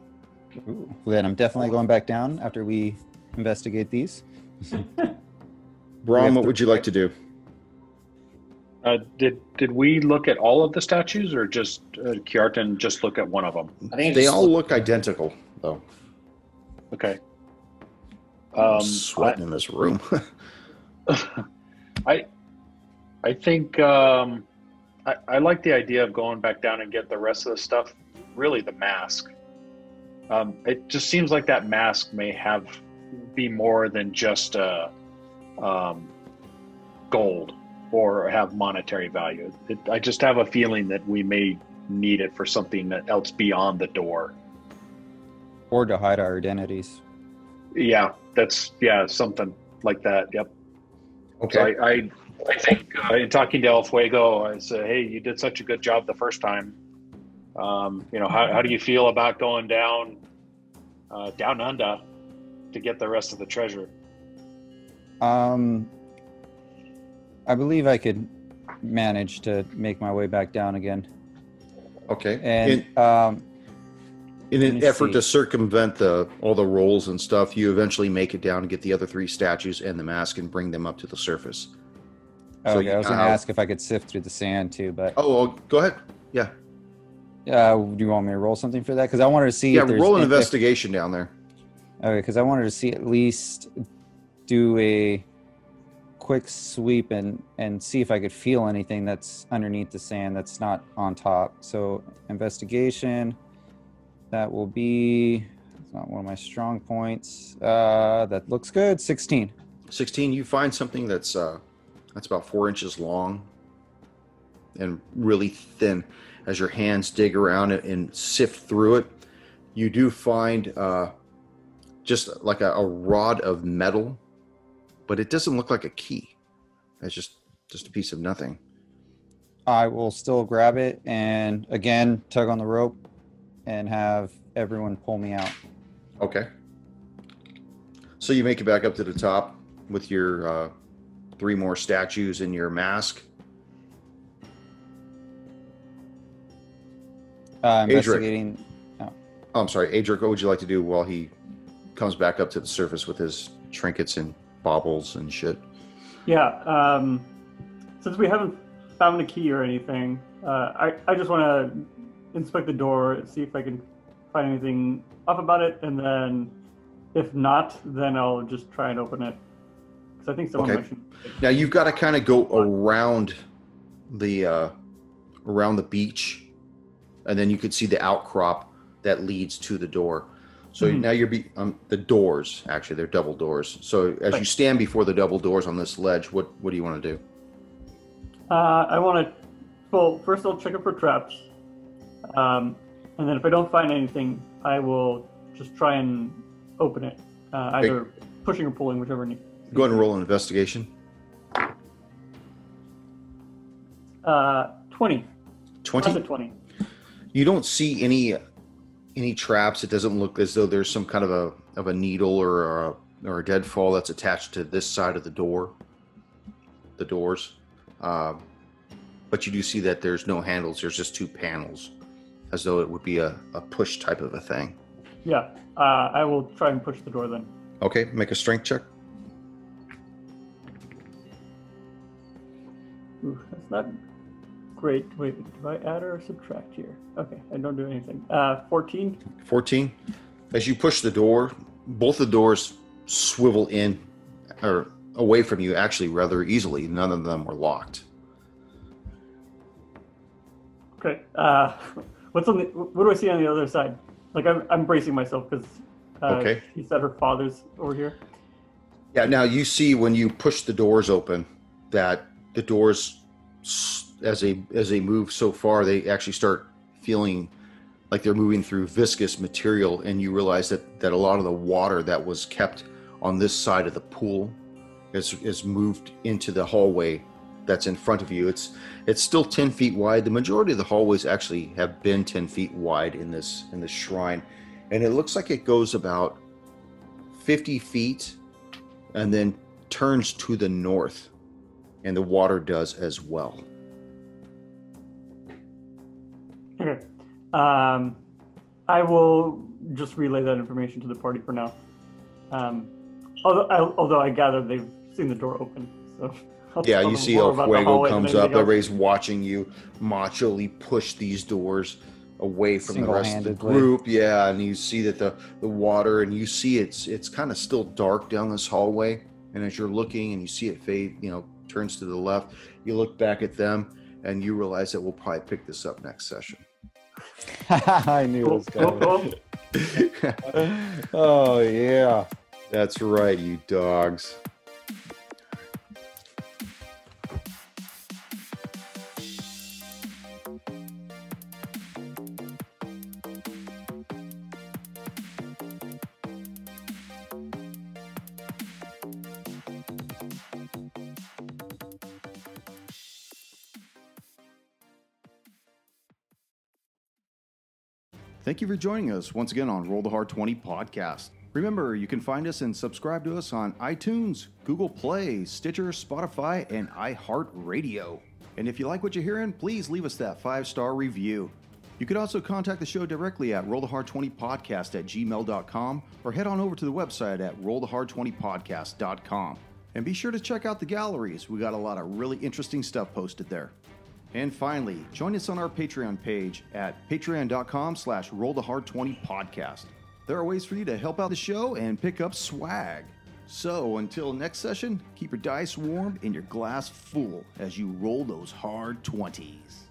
Ooh. Then I'm definitely going back down after we investigate these. Braun, have what would you like to do? Uh, did did we look at all of the statues, or just uh, Kjartan just look at one of them? I think They all look- look identical, though. Okay. I'm Um, sweating in this room. I I think um, I, I like the idea of going back down and get the rest of the stuff. Really, the mask. Um, it just seems like that mask may have be more than just uh, um, gold or have monetary value. It, I just have a feeling that we may need it for something else beyond the door. or to hide our identities. Yeah, that's yeah something like that. Yep. So okay. I, I, I think uh, in talking to El Fuego, I said, "Hey, you did such a good job the first time. Um, you know, how, how do you feel about going down, uh, down under, to get the rest of the treasure?" Um, I believe I could manage to make my way back down again. Okay. And in, um, in an effort see. to circumvent the all the rolls and stuff, you eventually make it down and get the other three statues and the mask and bring them up to the surface. So okay, I was going to uh, ask if I could sift through the sand too, but Oh, well, go ahead. Yeah. uh, do you want me to roll something for that? Because I wanted to see. Yeah, if there's roll an if- investigation down there. Okay, because I wanted to see at least do a quick sweep and and see if I could feel anything that's underneath the sand that's not on top. So investigation, that will be it's not one of my strong points. Uh, that looks good. Sixteen. 16 you find something that's uh that's about four inches long and really thin as your hands dig around it and sift through it you do find uh just like a, a rod of metal but it doesn't look like a key it's just just a piece of nothing I will still grab it and again tug on the rope and have everyone pull me out. okay so you make it back up to the top with your uh three more statues and your mask Uh, Adric. investigating. Oh, I'm sorry, Adric, what would you like to do while he comes back up to the surface with his trinkets and baubles and shit? Yeah. Um, since we haven't found a key or anything, uh, I I just want to inspect the door, see if I can find anything off about it, and then if not, then I'll just try and open it. Because I think someone Okay. mentioned. Now you've got to kind of go around the uh, around the beach, and then you could see the outcrop that leads to the door. So Mhm. now you're be um, the doors. Actually, they're double doors. So as you stand before the double doors on this ledge, what what do you want to do? Uh, I want to. Well, first I'll check it for traps, um, and then if I don't find anything, I will just try and open it, uh, either pushing or pulling, whichever. Need. Go ahead and roll an investigation. Uh, twenty. Twenty. Twenty. You don't see any any traps. It doesn't look as though there's some kind of a of a needle or a, or a deadfall that's attached to this side of the door, the doors. Um, but you do see that there's no handles. There's just two panels, as though it would be a, a push type of a thing. Yeah. Uh, I will try and push the door then. Okay, make a strength check. Ooh, that's not great. Wait, do I add or subtract here? Okay, I don't do anything. Uh, 14. 14. As you push the door, both the doors swivel in or away from you actually rather easily. None of them were locked. Okay. Uh, what's on the? What do I see on the other side? Like I'm, I'm bracing myself because. Uh, Okay. She said her father's over here. Yeah, now you see when you push the doors open that the doors as they as they move so far they actually start feeling like they're moving through viscous material and you realize that that a lot of the water that was kept on this side of the pool is is moved into the hallway that's in front of you. It's it's still 10 feet wide. The majority of the hallways actually have been 10 feet wide in this in this shrine. And it looks like it goes about 50 feet and then turns to the north, and the water does as well. Okay. Um, I will just relay that information to the party for now. Um, although, I, although I gather they've seen the door open, So Yeah, you see El about Fuego comes anything up. else. Everybody's watching you macholy push these doors away from the rest of the group. Yeah, and you see that the the water, and you see it's it's kind of still dark down this hallway. And as you're looking, and you see it fade, you know, turns to the left. You look back at them, and you realize that we'll probably pick this up next session. I knew it was coming. oh yeah. That's right, you dogs. Thank you for joining us once again on Roll the Hard 20 podcast. Remember, you can find us and subscribe to us on iTunes, Google Play, Stitcher, Spotify, and iHeartRadio. And if you like what you're hearing, please leave us that five star review. You could also contact the show directly at rollthehard20podcast at gmail.com or head on over to the website at rollthehard20podcast.com. And be sure to check out the galleries. We got a lot of really interesting stuff posted there. And finally, join us on our Patreon page at patreon.com slash rollthehard20podcast. There are ways for you to help out the show and pick up swag. So until next session, keep your dice warm and your glass full as you roll those hard 20s.